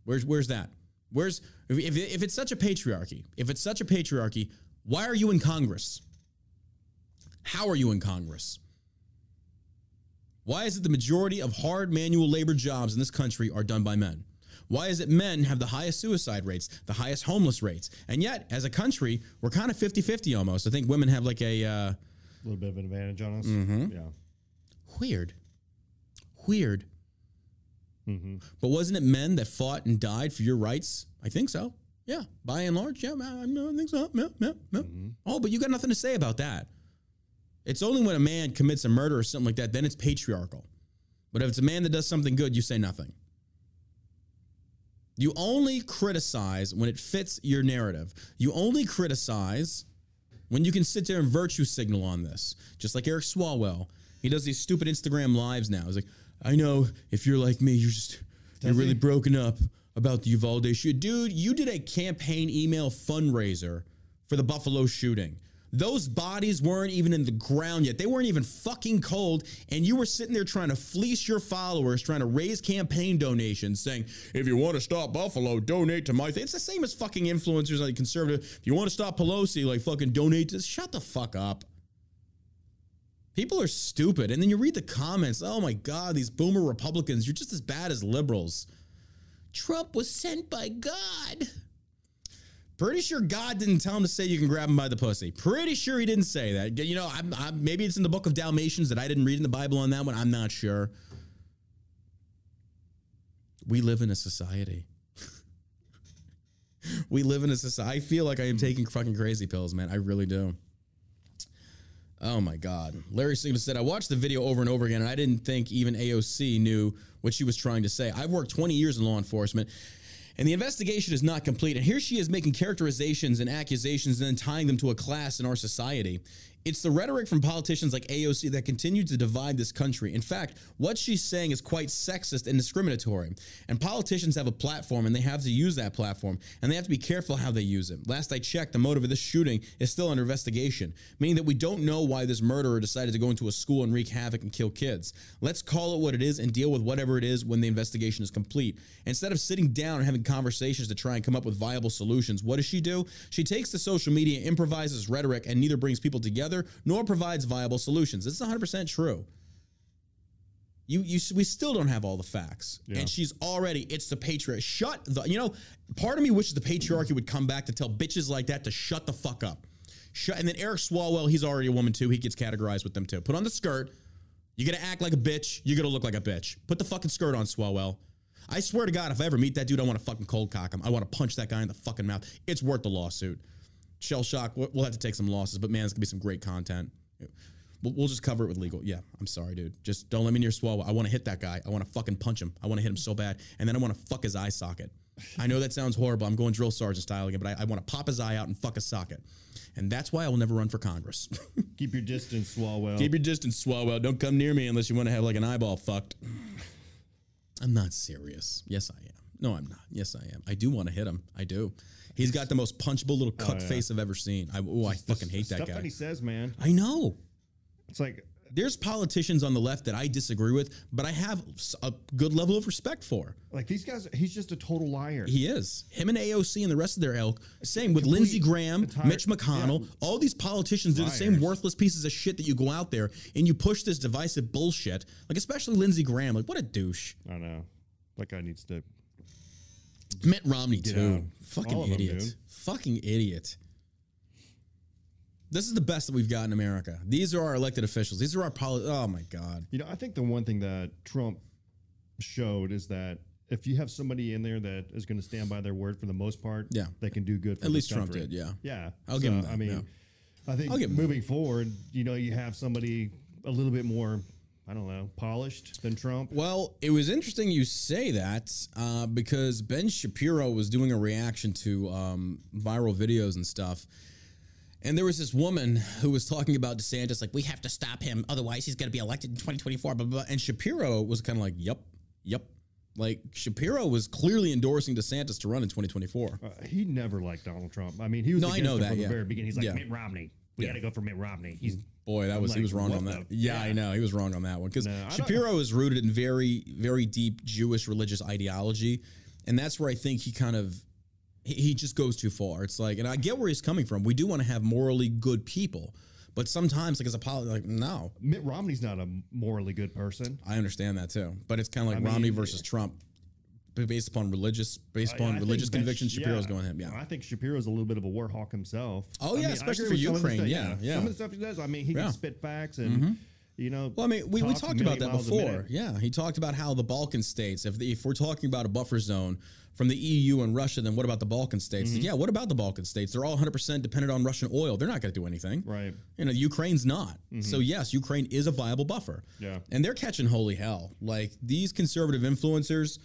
Where's where's that? Where's if, if, it's such a patriarchy? If it's such a patriarchy, why are you in Congress? How are you in Congress? Why is it the majority of hard manual labor jobs in this country are done by men? Why is it men have the highest suicide rates, the highest homeless rates? And yet, as a country, we're kind of 50 50 almost. I think women have like a uh, little bit of an advantage on us. Mm-hmm. Yeah. weird, weird. Mm-hmm. But wasn't it men that fought and died for your rights? I think so. Yeah, by and large, yeah, I, I think so. Yeah, yeah, yeah. Oh, but you got nothing to say about that. It's only when a man commits a murder or something like that, then it's patriarchal. But if it's a man that does something good, you say nothing. You only criticize when it fits your narrative. You only criticize when you can sit there and virtue signal on this. Just like Eric Swalwell. He does these stupid Instagram lives now. He's like, I know if you're like me, you're just you're really broken up about the Uvalde shoot. Dude, you did a campaign email fundraiser for the Buffalo shooting. Those bodies weren't even in the ground yet. They weren't even fucking cold. And you were sitting there trying to fleece your followers, trying to raise campaign donations, saying, if you want to stop Buffalo, donate to my thing. It's the same as fucking influencers like conservative. If you want to stop Pelosi, like fucking donate to shut the fuck up. People are stupid. And then you read the comments. Oh my God, these boomer Republicans, you're just as bad as liberals. Trump was sent by God. Pretty sure God didn't tell him to say you can grab him by the pussy. Pretty sure he didn't say that. You know, I'm, I'm, maybe it's in the book of Dalmatians that I didn't read in the Bible on that one. I'm not sure. We live in a society. we live in a society. I feel like I am taking fucking crazy pills, man. I really do. Oh my God. Larry Sigma said, I watched the video over and over again, and I didn't think even AOC knew what she was trying to say. I've worked 20 years in law enforcement, and the investigation is not complete. And here she is making characterizations and accusations and then tying them to a class in our society. It's the rhetoric from politicians like AOC that continue to divide this country. In fact, what she's saying is quite sexist and discriminatory. And politicians have a platform and they have to use that platform and they have to be careful how they use it. Last I checked, the motive of this shooting is still under investigation, meaning that we don't know why this murderer decided to go into a school and wreak havoc and kill kids. Let's call it what it is and deal with whatever it is when the investigation is complete. Instead of sitting down and having conversations to try and come up with viable solutions, what does she do? She takes to social media, improvises rhetoric, and neither brings people together nor provides viable solutions. This is 100% true. You, you, we still don't have all the facts, Yeah. and she's already. It's the patriarch. Shut the. You know, part of me wishes the patriarchy would come back to tell bitches like that to shut the fuck up. Shut. And then Eric Swalwell, he's already a woman too. He gets categorized with them too. Put on the skirt. You're gonna act like a bitch. You're gonna look like a bitch. Put the fucking skirt on, Swalwell. I swear to God, if I ever meet that dude, I want to fucking cold cock him. I want to punch that guy in the fucking mouth. It's worth the lawsuit. Shell shock. We'll have to take some losses, but man, it's gonna be some great content. We'll, we'll just cover it with legal. Yeah, I'm sorry, dude. Just don't let me near Swalwell. I want to hit that guy. I want to fucking punch him. I want to hit him so bad, and then I want to fuck his eye socket. I know that sounds horrible. I'm going drill sergeant style again, but I, I want to pop his eye out and fuck his socket, and that's why I will never run for Congress. Keep your distance, Swalwell. Keep your distance, Swalwell. Don't come near me unless you want to have like an eyeball fucked. I'm not serious. Yes, I am. No, I'm not. Yes, I am. I do want to hit him. I do. He's got the most punchable little cuck oh, yeah. face I've ever seen. I, oh, I fucking hate that Stuff guy. that he says, man. I know. It's like There's politicians on the left that I disagree with, but I have a good level of respect for. like these guys. He's just a total liar. He is. Him and AOC and the rest of their ilk. Same with Complete, Lindsey Graham, entire- Mitch McConnell. yeah. All these politicians do the same worthless pieces of shit that you go out there and you push this divisive bullshit. Like especially Lindsey Graham. Like what a douche. I know. That guy needs to. Mitt Romney too. out. Fucking them, idiot. dude. Fucking idiot. This is the best that we've got in America. These are our elected officials. These are our poli- Oh my god. You know, I think the one thing that Trump showed is that if you have somebody in there that is going to stand by their word for the most part, Yeah. they can do good. For At least Trump did, yeah. yeah. I'll give him that, I mean, yeah. I think I'll give him moving forward, you know, you have somebody a little bit more, I don't know, polished than Trump. Well, it was interesting you say that uh, because Ben Shapiro was doing a reaction to um, viral videos and stuff. And there was this woman who was talking about DeSantis, like, we have to stop him, otherwise he's going to be elected in 2024, blah, blah, blah. And Shapiro was kind of like, yep, yep. Like, Shapiro was clearly endorsing DeSantis to run in 2024. Uh, he never liked Donald Trump. I mean, he was No, I know that, from yeah. the very beginning. He's like Yeah. Mitt Romney. We Yeah. got to go for Mitt Romney. He's Boy, that was he was wrong on that. Yeah, yeah. I know he was wrong on that one because No, Shapiro is rooted in very, very deep Jewish religious ideology, and that's where I think he kind of he, he just goes too far. It's like, and I get where he's coming from. We do want to have morally good people, but sometimes, like as a politician, like no, Mitt Romney's not a morally good person. I understand that too. But it's kind of like I Romney mean, versus Trump, based upon religious, based upon I religious convictions. sh- Shapiro's yeah. going him. Yeah, I think Shapiro's a little bit of a war hawk himself. Oh, I yeah, mean, especially for with some of the Ukraine. stuff- Yeah, yeah. Some of the stuff he does. I mean, he Yeah. can spit facts and you know. Well, I mean, we, we talked about that before. Yeah, he talked about how the Balkan states, if, the, if we're talking about a buffer zone from the EU and Russia, then what about the Balkan states? Mm-hmm. Yeah, what about the Balkan states? They're all 100% dependent on Russian oil. They're not going to do anything. Right. You know, Ukraine's not. So, yes, Ukraine is a viable buffer. Yeah. And they're catching holy hell. Like these conservative influencers,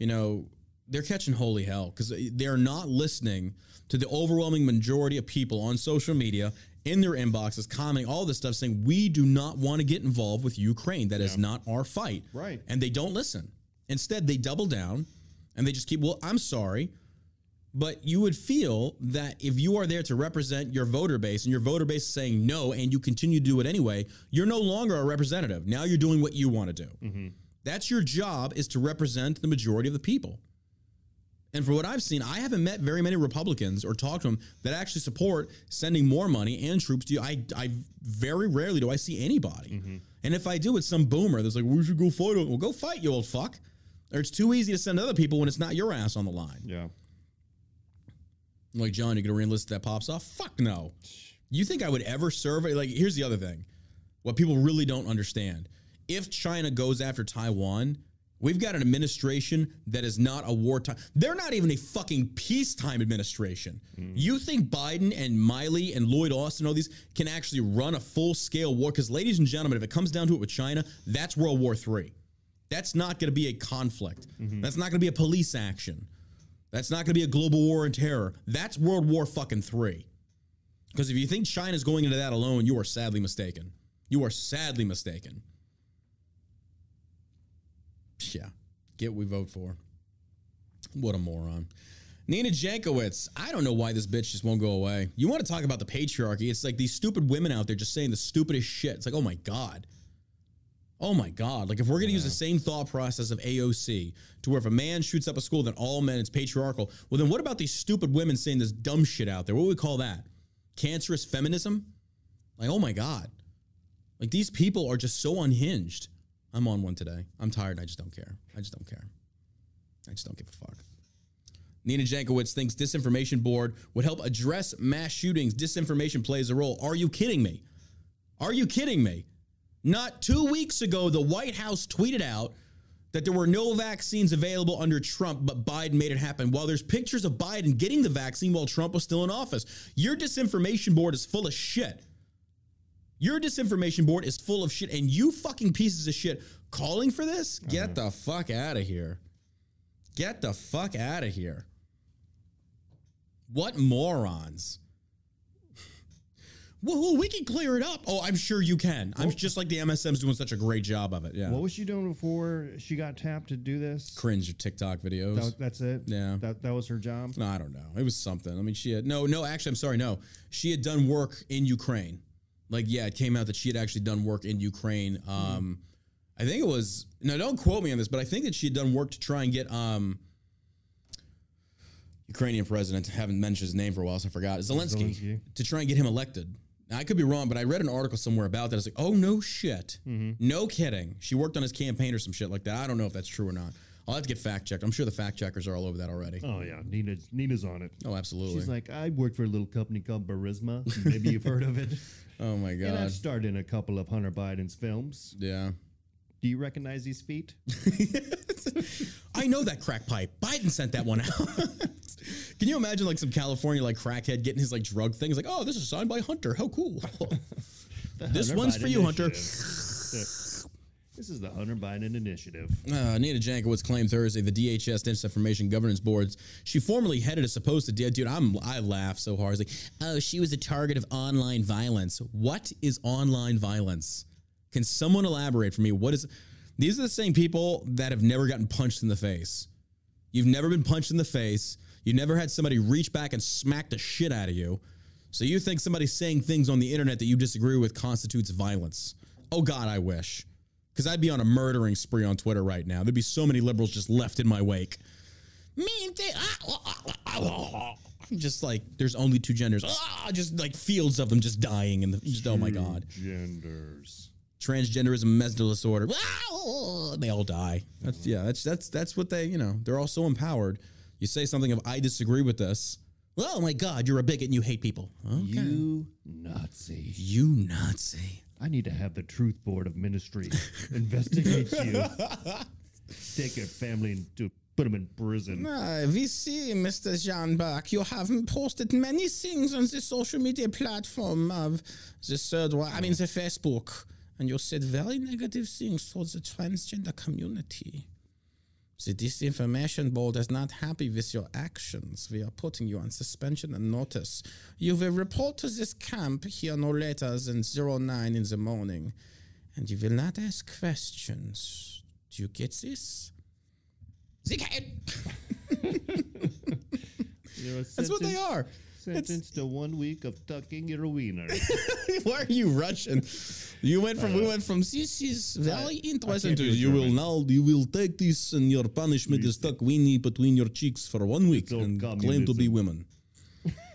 you know, they're catching holy hell because they're not listening to the overwhelming majority of people on social media in their inboxes, commenting all this stuff, saying, We do not want to get involved with Ukraine. That is not our fight. Right. And they don't listen. Instead, they double down and they just keep, Well, I'm sorry. But you would feel that if you are there to represent your voter base and your voter base is saying no and you continue to do it anyway, you're no longer a representative. Now you're doing what you want to do. Mm-hmm. That's your job is to represent the majority of the people. And for what I've seen, I haven't met very many Republicans or talked to them that actually support sending more money and troops to you. I, I very rarely do I see anybody. Mm-hmm. And if I do, it's some boomer that's like, we should go fight. Well, go fight, you old fuck. Or it's too easy to send other people when it's not your ass on the line. Yeah. I'm like, John, you gonna reenlist that pops off? Fuck no. You think I would ever serve? Like, here's the other thing. What people really don't understand. If China goes after Taiwan, we've got an administration that is not a wartime. They're not even a fucking peacetime administration. Mm. You think Biden and Milley and Lloyd Austin, all these, can actually run a full scale war? Because, ladies and gentlemen, if it comes down to it with China, that's World War III. That's not going to be a conflict. Mm-hmm. That's not going to be a police action. That's not going to be a global war on terror. That's World War fucking three. Because if you think China's going into that alone, you are sadly mistaken. You are sadly mistaken. Yeah. Get what we vote for. What a moron. Nina Jankowicz. I don't know why this bitch just won't go away. You want to talk about the patriarchy? It's like these stupid women out there just saying the stupidest shit. It's like, oh my God. Oh my God. Like, if we're going to use the same thought process of AOC to where if a man shoots up a school, then all men, it's patriarchal. Well, then what about these stupid women saying this dumb shit out there? What would we call that? Cancerous feminism? Like, oh my God. Like, these people are just so unhinged. I'm on one today. I'm tired. and I just don't care. I just don't care. I just don't give a fuck. Nina Jankowicz thinks disinformation board would help address mass shootings. Disinformation plays a role. Are you kidding me? Are you kidding me? Not two weeks ago, the White House tweeted out that there were no vaccines available under Trump, but Biden made it happen. While there's pictures of Biden getting the vaccine while Trump was still in office, your disinformation board is full of shit. Your disinformation board is full of shit, and you fucking pieces of shit calling for this? Get uh-huh. the fuck out of here. Get the fuck out of here. What morons? Well, we can clear it up. Oh, I'm sure you can. I'm just like the MSM's doing such a great job of it. Yeah. What was she doing before she got tapped to do this? Cringe TikTok videos. That that's it. Yeah. That that was her job. No, I don't know. It was something. I mean, she had no, no. Actually, I'm sorry. No, she had done work in Ukraine. Like, yeah, it came out that she had actually done work in Ukraine. Um, I think it was. No, don't quote me on this, but I think that she had done work to try and get um, Ukrainian president. Haven't mentioned his name for a while, so I forgot. Zelensky, Zelensky. to try and get him elected. Now, I could be wrong, but I read an article somewhere about that. I was like, oh no shit, no kidding. She worked on his campaign or some shit like that. I don't know if that's true or not. I'll have to get fact checked. I'm sure the fact checkers are all over that already. Oh yeah, Nina Nina's on it. Oh, absolutely. She's like, I work for a little company called Burisma. Maybe you've heard of it. Oh my And god. I've starred in a couple of Hunter Biden's films. Yeah. Do you recognize these feet? I know that crack pipe. Biden sent that one out. Can you imagine like some California like crackhead getting his like drug thing? He's like, oh, this is signed by Hunter. How cool. this Hunter one's Biden for you, Hunter. This is the Hunter Biden initiative. Uh, Nina Jankowicz claimed Thursday the DHS Disinformation Governance Boards she formerly headed is supposed to dude. I'm I laugh so hard. It's like, oh, she was a target of online violence. What is online violence? Can someone elaborate for me? What is? These are the same people that have never gotten punched in the face. You've never been punched in the face. You never had somebody reach back and smack the shit out of you. So you think somebody saying things on the internet that you disagree with constitutes violence? Oh God, I wish. Because I'd be on a murdering spree on Twitter right now. There'd be so many liberals just left in my wake. Me and ah, ah, ah, I'm just like there's only two genders. Ah, just like fields of them just dying and just oh my God. Genders. Transgenderism, mental disorder. Ah, They all die. That's yeah. That's that's that's what they you know. They're all so empowered. You say something of I disagree with this. Oh my God, you're a bigot and you hate people. Okay. You Nazi. You Nazi. I need to have the truth board of ministry investigate you. Take your family and to put them in prison. Uh, we see, Mr. Jean Bach, you haven't posted many things on the social media platform of the third one, I mean, the Facebook, and you said very negative things towards the transgender community. The Disinformation Board is not happy with your actions. We are putting you on suspension and notice. You will report to this camp here no later than 09 in the morning, and you will not ask questions. Do you get this? You're That's what they are. Sentenced to one week of tucking your wiener. Why are you Russian? You went from we uh, went from this is very interesting to you will now you will take this and your punishment is stuck weenie between your cheeks for one week and claim to be women.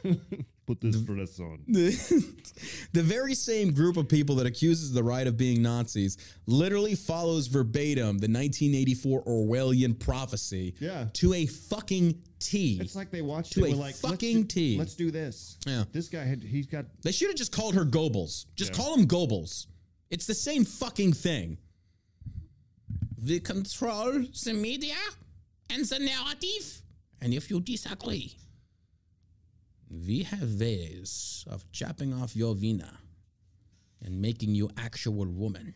Put this dress on. the very same group of people that accuses the right of being Nazis literally follows verbatim the 1984 Orwellian prophecy Yeah. to a fucking T. It's like they watched To it. a were like, fucking let's do, T. Let's do this. Yeah. This guy had. He's got. They should have just called her Goebbels. Just Yeah. call him Goebbels. It's the same fucking thing. We control the media and the narrative. And if you disagree, we have ways of chopping off your vina and making you actual woman.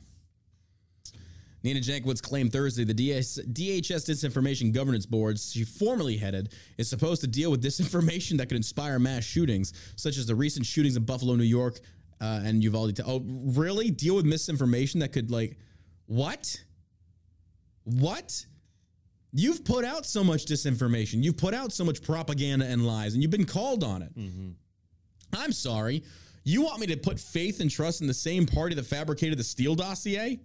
Nina Jankowicz claimed Thursday the DS, DHS Disinformation Governance Board she formerly headed is supposed to deal with disinformation that could inspire mass shootings, such as the recent shootings in Buffalo, New York, uh, and Uvalde. Oh, really? Deal with misinformation that could like what? What? You've put out so much disinformation. You've put out so much propaganda and lies, and you've been called on it. Mm-hmm. I'm sorry. You want me to put faith and trust in the same party that fabricated the Steele dossier?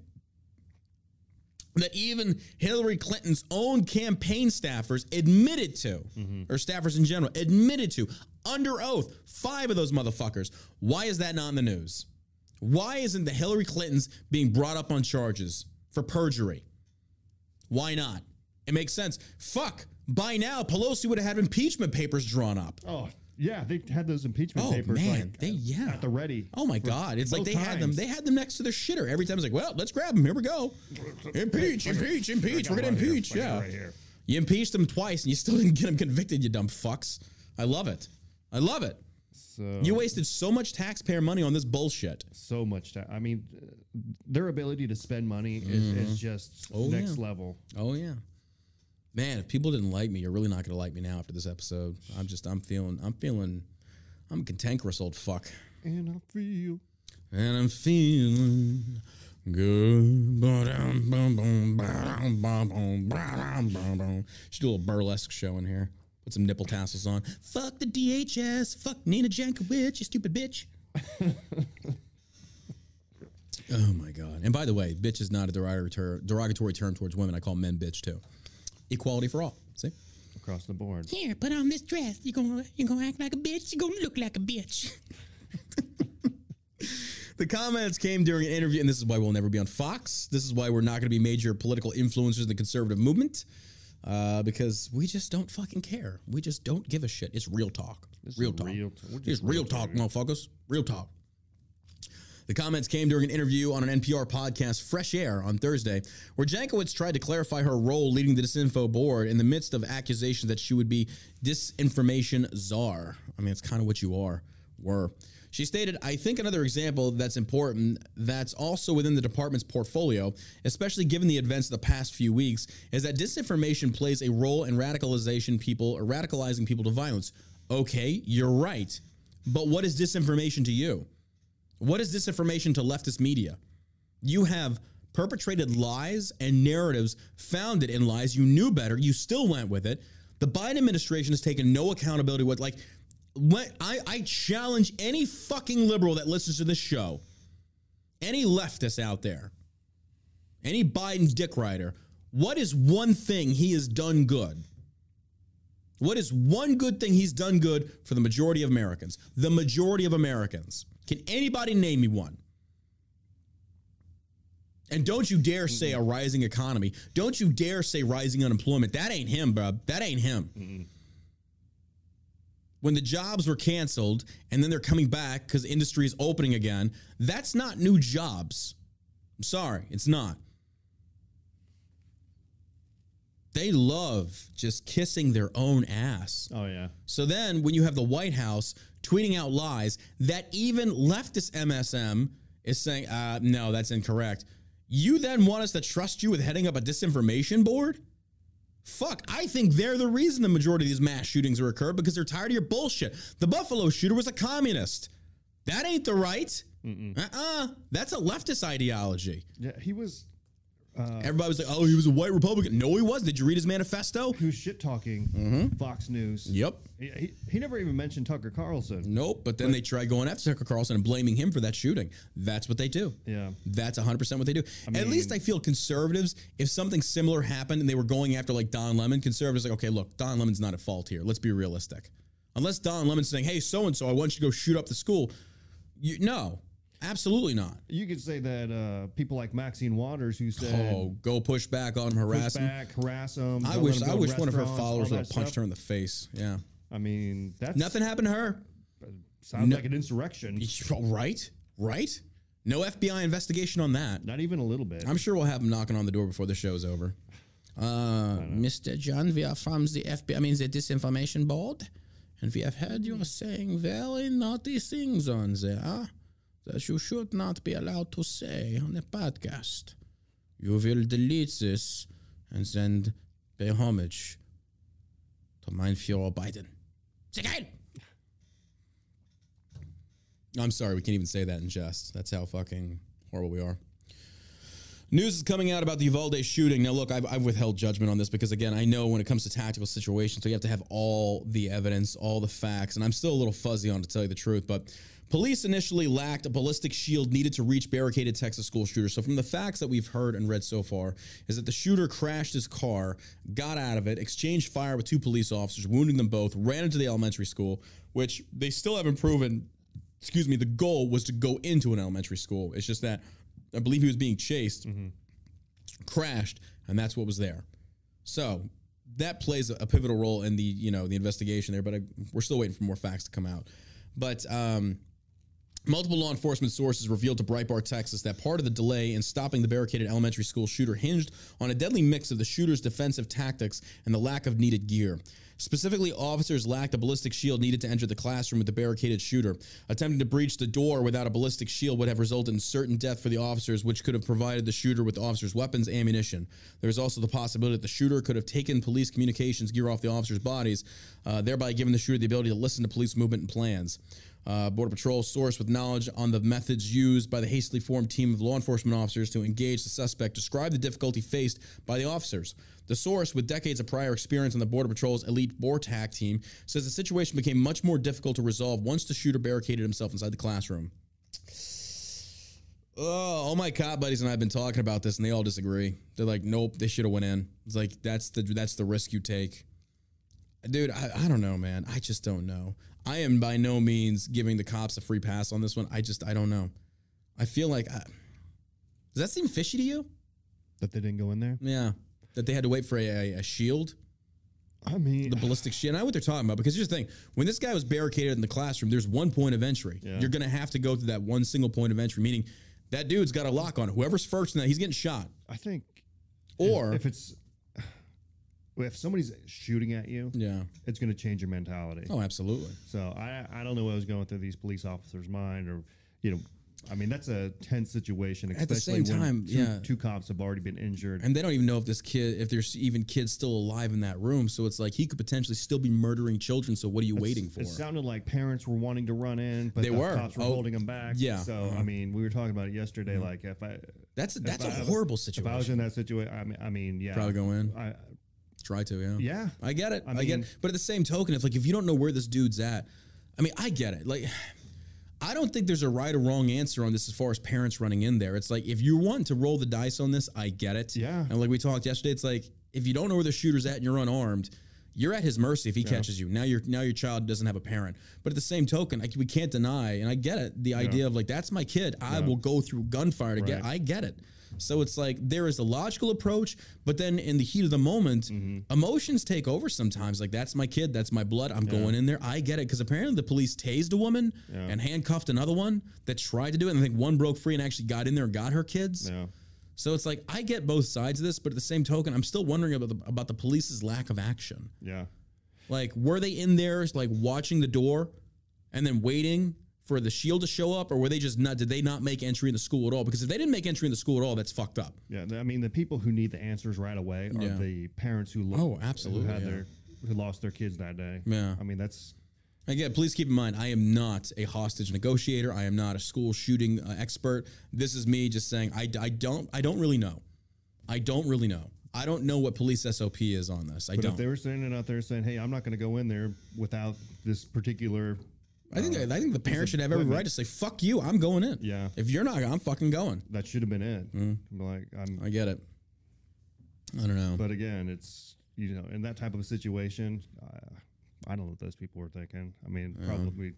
That even Hillary Clinton's own campaign staffers admitted to, mm-hmm. or staffers in general, admitted to under oath, five of those motherfuckers. Why is that not in the news? Why isn't the Hillary Clintons being brought up on charges for perjury? Why not? It makes sense. Fuck. By now, Pelosi would have had impeachment papers drawn up. Oh yeah, they had those impeachment Oh, papers. man, like, they- yeah. at the ready. Oh my God! It's like they had them. They had them next to their shitter every time. It's like, well, let's grab them. Here we go. Impeach, impeach, impeach. We're gonna Right impeach. right Yeah. right here. You impeached them twice, and you still didn't get them convicted. You dumb fucks. I love it. I love it. So You wasted so much taxpayer money on this bullshit. so much time. I mean, their ability to spend money is, is mm-hmm. just Oh, next yeah. level. Oh yeah. Man, if people didn't like me, you're really not gonna like me now after this episode. I'm just, I'm feeling, I'm feeling, I'm a cantankerous old fuck. And I feel And I'm feeling good. Should do a little burlesque show in here. Put some nipple tassels on. Fuck the DHS. Fuck Nina Jankowicz, you stupid bitch. oh my god! And by the way, bitch is not a derogatory, derogatory term towards women. I call men bitch too. Equality for all. See? across the board. Here, put on this dress. You gonna you gonna act like a bitch. You're gonna look like a bitch. the comments came during an interview, and this is why we'll never be on Fox. This is why we're not going to be major political influencers in the conservative movement, uh, because we just don't fucking care. We just don't give a shit. It's real talk. This real talk. real t- It's just real real talk, motherfuckers. Real talk. The comments came during an interview on an NPR podcast, Fresh Air, on Thursday, where Jankowicz tried to clarify her role leading the Disinfo board in the midst of accusations that she would be disinformation czar. I mean, it's kind of what you are, were. She stated, I think another example that's important that's also within the department's portfolio, especially given the events of the past few weeks, is that disinformation plays a role in radicalization people or radicalizing people to violence. Okay, you're right. But what is disinformation to you? What is disinformation to leftist media? You have perpetrated lies and narratives founded in lies. You knew better. You still went with it. The Biden administration has taken no accountability. What like when I, I challenge any fucking liberal that listens to this show, any leftist out there, any Biden dick rider, what is one thing he has done good? What is one good thing he's done good for the majority of Americans? The majority of Americans. Can anybody name me one? And don't you dare say a rising economy. Don't you dare say rising unemployment. That ain't him, bro. That ain't him. When the jobs were canceled and then they're coming back because industry is opening again, that's not new jobs. I'm sorry, it's not. They love just kissing their own ass. Oh yeah. So then, when you have the White House tweeting out lies that even leftist MSM is saying, uh, no, that's incorrect, you then want us to trust you with heading up a disinformation board? Fuck, I think they're the reason the majority of these mass shootings are occurred because they're tired of your bullshit. The Buffalo shooter was a communist. That ain't the right. Uh uh That's a leftist ideology. Yeah, he was Everybody was like, oh, he was a white Republican. No, he wasn't. Did you read his manifesto? he was shit talking Mm-hmm. Fox News. Yep. He, he, he never even mentioned Tucker Carlson. Nope. But then they try going after Tucker Carlson and blaming him for that shooting. That's what they do. Yeah. That's 100% what they do. At least I feel conservatives, if something similar happened and they were going after like Don Lemon, conservatives are like, okay, look, Don Lemon's not at fault here. Let's be realistic. Unless Don Lemon's saying, hey, so and so, I want you to go shoot up the school. You, no, absolutely not. You could say that uh, people like Maxine Waters, who said Oh, go push back on him, harass push him. back, harass them. I wish I wish one of her followers would have punched her in the face. Yeah. I mean, that's Nothing happened to her. sounds like an insurrection. Right? Right? No FBI investigation on that. Not even a little bit. I'm sure we'll have him knocking on the door before the show's over. Uh, Mr. John, we are from the FBI, I mean the disinformation board, and we have heard you are saying very naughty things on there that you should not be allowed to say on a podcast. You will delete this and then pay homage to Mein Führer Biden. Geil! I'm sorry, we can't even say that in jest. That's how fucking horrible we are. News is coming out about the Uvalde shooting. Now, look, I've, I've withheld judgment on this because, again, I know when it comes to tactical situations, so you have to have all the evidence, all the facts, and I'm still a little fuzzy on to tell you the truth. But police initially lacked a ballistic shield needed to reach barricaded Texas school shooter. So, from the facts that we've heard and read so far, is that the shooter crashed his car, got out of it, exchanged fire with two police officers, wounding them both, ran into the elementary school, which they still haven't proven excuse me, the goal was to go into an elementary school. It's just that I believe he was being chased, crashed, and that's what was there. So that plays a, a pivotal role in the you know the investigation there. But I, we're still waiting for more facts to come out. But um, Multiple law enforcement sources revealed to Breitbart, Texas, that part of the delay in stopping the barricaded elementary school shooter hinged on a deadly mix of the shooter's defensive tactics and the lack of needed gear. Specifically, officers lacked a ballistic shield needed to enter the classroom with the barricaded shooter. Attempting to breach the door without a ballistic shield would have resulted in certain death for the officers, which could have provided the shooter with the officers' weapons, ammunition. There is also the possibility that the shooter could have taken police communications gear off the officers' bodies, uh, thereby giving the shooter the ability to listen to police movement and plans. Uh, Border Patrol source with knowledge on the methods used by the hastily formed team of law enforcement officers to engage the suspect described the difficulty faced by the officers. The source, with decades of prior experience on the Border Patrol's elite BORTAC team, says the situation became much more difficult to resolve once the shooter barricaded himself inside the classroom. Oh, all my cop buddies and I have been talking about this, and they all disagree. They're like, "Nope, they should have went in." It's like that's the that's the risk you take, dude. I, I don't know, man. I just don't know. I am by no means giving the cops a free pass on this one. I just I don't know. I feel like I, does that seem fishy to you? that they didn't go in there. Yeah, that they had to wait for a, a, a shield. I mean, the ballistic shit. I know what they're talking about because here's the thing: when this guy was barricaded in the classroom, there's one point of entry. Yeah. You're gonna have to go through that one single point of entry, meaning that dude's got a lock on it. Whoever's first in that, he's getting shot. I think Or if it's if somebody's shooting at you, yeah, it's going to change your mentality. oh, absolutely. So I I don't know what was going through these police officers' mind, or you know, I mean that's a tense situation. At the especially same when time, two, yeah. two cops have already been injured. And they don't even know if this kid, if there's even kids still alive in that room. So it's like he could potentially still be murdering children. So what are you waiting for? It sounded like parents were wanting to run in, but They the were. cops were Oh, holding them back. yeah. So Uh-huh. I mean, we were talking about it yesterday. Like if I That's that's a horrible situation. if I was in that situation, I mean, I mean, yeah, Probably go in. I, Try to, yeah. yeah, I get it. I, I get it. But at the same token, if like if you don't know where this dude's at, I mean, I get it. Like I don't think there's a right or wrong answer on this as far as parents running in there. It's like if you want to roll the dice on this, I get it. Yeah. And like we talked yesterday, it's like if you don't know where the shooter's at and you're unarmed, you're at his mercy if he catches you. Now your now your child doesn't have a parent. But at the same token, like we can't deny, and I get it, the idea of like that's my kid. I will go through gunfire to get. I get it. So it's like there is a logical approach, but then in the heat of the moment, Mm-hmm. emotions take over sometimes. Like that's my kid, that's my blood. I'm going in there. I get it because apparently the police tased a woman and handcuffed another one that tried to do it. And I think one broke free and actually got in there and got her kids. yeah. So it's like I get both sides of this, but at the same token, I'm still wondering about the, about the police's lack of action. Yeah. Like, were they in there like watching the door and then waiting for the shield to show up, or were they just not? Did they not make entry in the school at all? Because if they didn't make entry in the school at all, that's fucked up. Yeah, I mean the people who need the answers right away are Yeah. the parents who lo- Oh, absolutely, who had yeah. their who lost their kids that day. Yeah. I mean that's Again, please keep in mind, I am not a hostage negotiator. I am not a school shooting uh, expert. This is me just saying I, I don't I don't really know. I don't really know. I don't know what police SOP is on this. I but don't. if they were standing out there saying, "Hey, I'm not going to go in there without this particular," I think I think the parents should have every right to say "fuck you." I'm going in. Yeah. If you're not, I'm fucking going. that should have been it. Mm-hmm. Like I'm, I get it. I don't know. but again, it's you know, in that type of a situation, uh, I don't know what those people were thinking. I mean, probably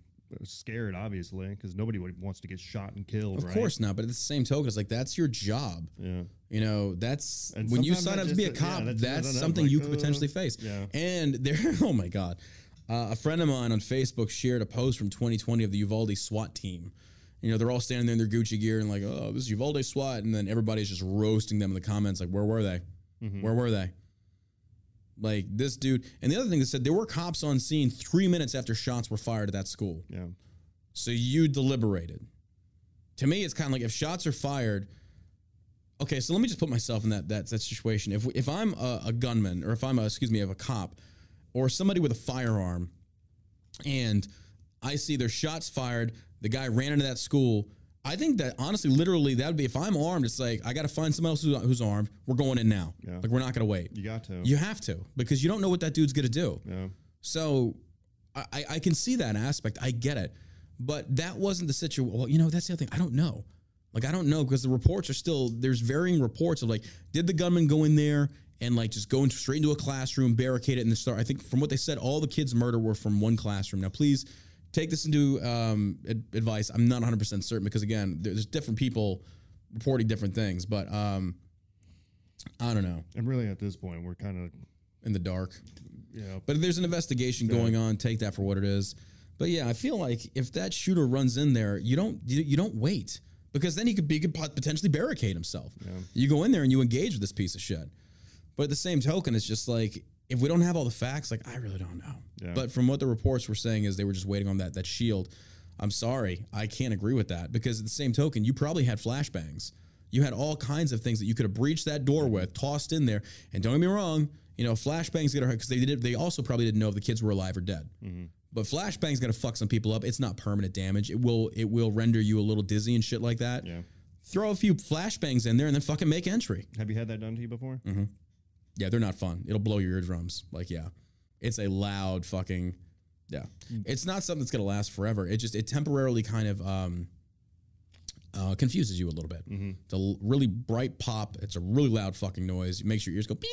scared, obviously, because nobody wants to get shot and killed. Of right? course not. But at the same token, it's like that's your job. Yeah. You know, that's And when you sign up to be a just- yeah, cop, that's- that's something like, you could uh, potentially face. yeah. And there, oh my God. Uh, a friend of mine on Facebook shared a post from 2020 of the Uvalde SWAT team. You know, they're all standing there in their Gucci gear and like, oh, this is Uvalde SWAT. And then everybody's just roasting them in the comments, like, where were they? Mm-hmm. Where were they? Like this dude. And the other thing they said, there were cops on scene three minutes after shots were fired at that school. Yeah. So you deliberated. To me, it's kind of like if shots are fired. Okay, so let me just put myself in that that, that situation. If if I'm a, a gunman, or if I'm a excuse me, of a cop, or somebody with a firearm, and I see their shots fired, the guy ran into that school. I think that honestly, literally, that would be if I'm armed. It's like I got to find someone else who's, who's armed. We're going in now. Yeah. Like we're not going to wait. You got to. You have to because you don't know what that dude's going to do. yeah. So I, I- I can see that aspect. I get it. But that wasn't the situation. Well, you know, that's the other thing. I don't know. Like, I don't know because the reports are still, there's varying reports of like, did the gunman go in there and like just go into, straight into a classroom, barricade it, and then start? I think from what they said, all the kids murdered were from one classroom. Now, please take this into um, ad- advice. I'm not 100% certain because, again, there's different people reporting different things, but um, I don't know. And really, at this point, we're kind of, In the dark. know, But if there's an investigation going on, take that for what it is. But yeah, I feel like if that shooter runs in there, you don't you, you don't wait because then he could be he could potentially barricade himself. Yeah. You go in there and you engage with this piece of shit. But at the same token, it's just like if we don't have all the facts, like I really don't know. Yeah. But from what the reports were saying is they were just waiting on that that shield. I'm sorry, I can't agree with that because at the same token, you probably had flashbangs. You had all kinds of things that you could have breached that door with, tossed in there. And don't get me wrong, you know, flashbangs get hurt because they did. They also probably didn't know if the kids were alive or dead. But flashbangs gonna fuck some people up. It's not permanent damage. It will. It will render you a little dizzy and shit like that. yeah. Throw a few flashbangs in there and then fucking make entry. Have you had that done to you before? Mm-hmm. Yeah, they're not fun. It'll blow your eardrums. Like, yeah, it's a loud fucking. Yeah, it's not something that's gonna last forever. It just it temporarily kind of um, uh, confuses you a little bit. It's a really bright pop. It's a really loud fucking noise. It makes your ears go. Beep.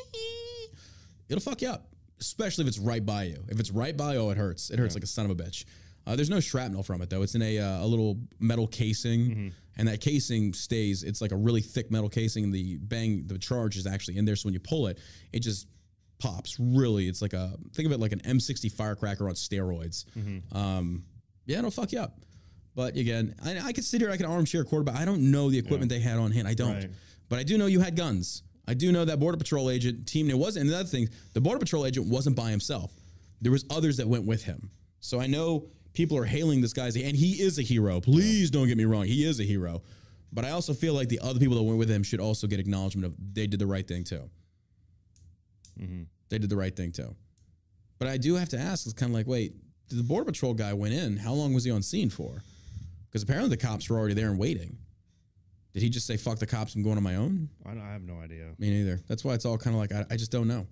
It'll fuck you up, especially if it's right by you. If it's right by, oh, it hurts. It hurts like a son of a bitch. Uh, there's no shrapnel from it though. It's in a uh, a little metal casing, and that casing stays. It's like a really thick metal casing, and the bang, the charge is actually in there. So when you pull it, it just pops. Really, it's like a think of it like an M60 firecracker on steroids. Um, yeah, it'll fuck you up. But again, I, I could sit here, I can armchair quarterback. I don't know the equipment they had on hand. I don't. Right. But I do know you had guns. I do know that border patrol agent team. It wasn't. And the other thing, the border patrol agent wasn't by himself. There was others that went with him. So I know people are hailing this guy, and he is a hero. Please don't get me wrong. He is a hero. But I also feel like the other people that went with him should also get acknowledgement of they did the right thing too. Mm-hmm. They did the right thing too. But I do have to ask, it's kind of like, wait, did the border patrol guy went in? How long was he on scene for? Because apparently the cops were already there and waiting. Did he just say, fuck the cops, I'm going on my own? I, I have no idea. Me neither. That's why it's all kind of like I, I just don't know.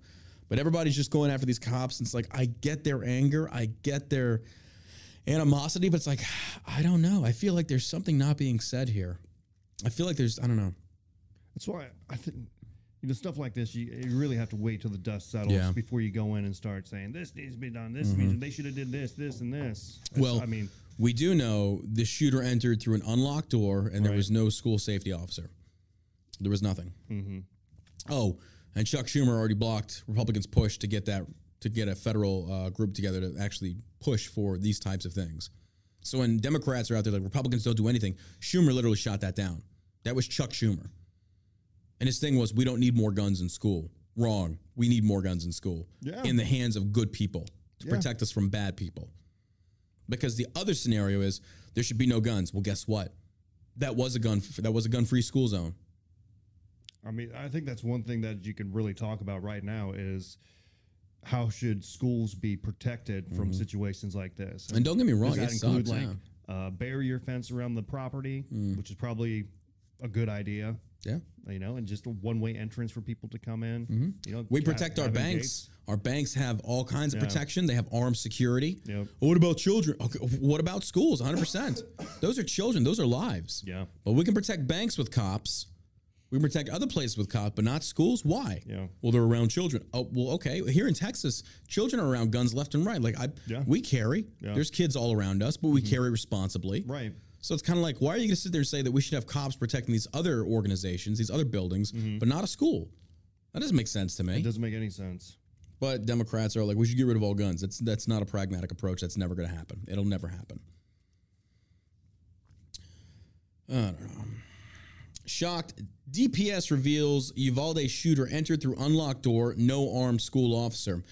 But everybody's just going after these cops. And it's like I get their anger, I get their animosity, but it's like I don't know. I feel like there's something not being said here. I feel like there's I don't know. That's why I think you know stuff like this. You, you really have to wait till the dust settles Yeah. Mm-hmm. before you go in and start saying this needs to be done. This needs, they should have did this, this, and this. That's- Well, I mean, we do know the shooter entered through an unlocked door, and there was no school safety officer. There was nothing. Mm-hmm. Oh, and Chuck Schumer already blocked Republicans' push to get that to get a federal uh, group together to actually push for these types of things. So when Democrats are out there like Republicans don't do anything, Schumer literally shot that down. That was Chuck Schumer. And his thing was, we don't need more guns in school. Wrong. We need more guns in school Yeah. in the hands of good people to Yeah. protect us from bad people. Because the other scenario is there should be no guns. Well, guess what? That was a gun. That was a gun-free school zone. I mean, I think that's one thing that you can really talk about right now is how should schools be protected from situations like this? Mm-hmm. And don't get me wrong, Does that include sucks, like yeah. Mm. uh, barrier fence around the property, which is probably a good idea. Yeah. You know, and just a one-way entrance for people to come in. You know, Mm-hmm. We protect our banks. gates. Our banks have all kinds of Yeah. protection. They have armed security. Yep. What about children? Okay, what about schools? 100%. Those are children. Those are lives. Yeah. But we can protect banks with cops. We can protect other places with cops, but not schools. Why? Yeah. Well, they're around children. Oh, well, okay. Here in Texas, children are around guns left and right. Like I, Yeah. we carry. Yeah. Mm-hmm. There's kids all around us, but we carry responsibly. Right. So it's kind of like, why are you going to sit there and say that we should have cops protecting these other organizations, these other buildings, but not a school? That doesn't make sense to me. Mm-hmm. It doesn't make any sense. But Democrats are like, we should get rid of all guns. That's that's not a pragmatic approach. That's never going to happen. It'll never happen. I don't know. Shocked. DPS reveals Uvalde shooter entered through unlocked door, no armed school officer.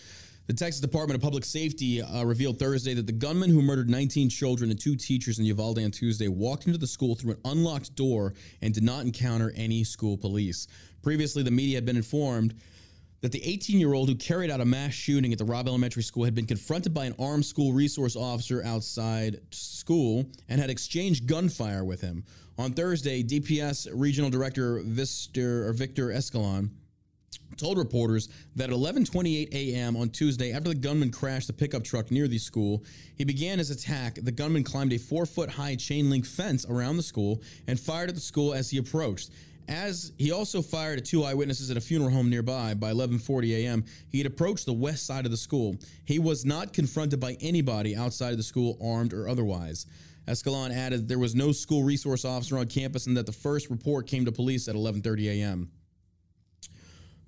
The Texas Department of Public Safety uh, revealed Thursday that the gunman who murdered 19 children and two teachers in Uvalde on Tuesday walked into the school through an unlocked door and did not encounter any school police. Previously, the media had been informed that the 18 year old who carried out a mass shooting at the Robb Elementary School had been confronted by an armed school resource officer outside school and had exchanged gunfire with him. On Thursday, DPS Regional Director Victor, or Victor Escalon told reporters that at 11:28 a.m. on Tuesday, after the gunman crashed the pickup truck near the school, he began his attack. The gunman climbed a four-foot-high chain link fence around the school and fired at the school as he approached. As he also fired at two eyewitnesses at a funeral home nearby by 11:40 a.m., he had approached the west side of the school. He was not confronted by anybody outside of the school, armed or otherwise. Escalon added there was no school resource officer on campus and that the first report came to police at 11:30 a.m.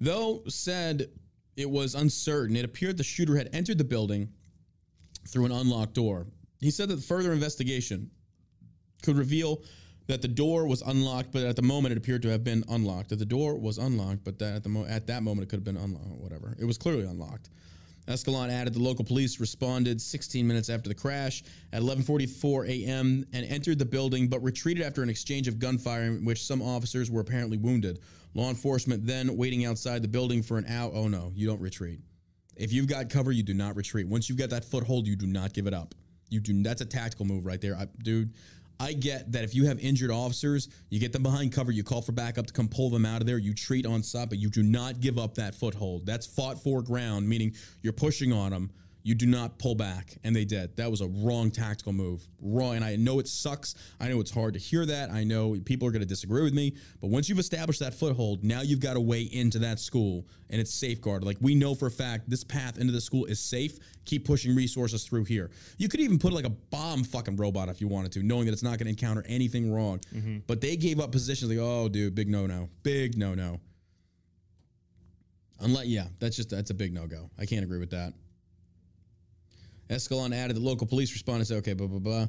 Though said it was uncertain, it appeared the shooter had entered the building through an unlocked door. He said that further investigation could reveal that the door was unlocked, but at the moment it appeared to have been unlocked. That the door was unlocked, but that at the mo- at that moment it could have been unlocked. Whatever, it was clearly unlocked. Escalon added the local police responded 16 minutes after the crash at 11:44 a.m. and entered the building, but retreated after an exchange of gunfire in which some officers were apparently wounded. Law enforcement then waiting outside the building for an hour. Oh no, you don't retreat. If you've got cover, you do not retreat. Once you've got that foothold, you do not give it up. You do. That's a tactical move right there, I, dude. I get that if you have injured officers, you get them behind cover, you call for backup to come pull them out of there, you treat on stop, but you do not give up that foothold. That's fought for ground, meaning you're pushing on them. You do not pull back, and they did. That was a wrong tactical move. Wrong, and I know it sucks. I know it's hard to hear that. I know people are going to disagree with me, but once you've established that foothold, now you've got a way into that school, and it's safeguarded. Like we know for a fact, this path into the school is safe. Keep pushing resources through here. You could even put like a bomb fucking robot if you wanted to, knowing that it's not going to encounter anything wrong. Mm-hmm. But they gave up positions like, oh, dude, big no no, big no no. Unless, yeah, that's just that's a big no go. I can't agree with that. Escalon added the local police responded said, okay, blah blah blah.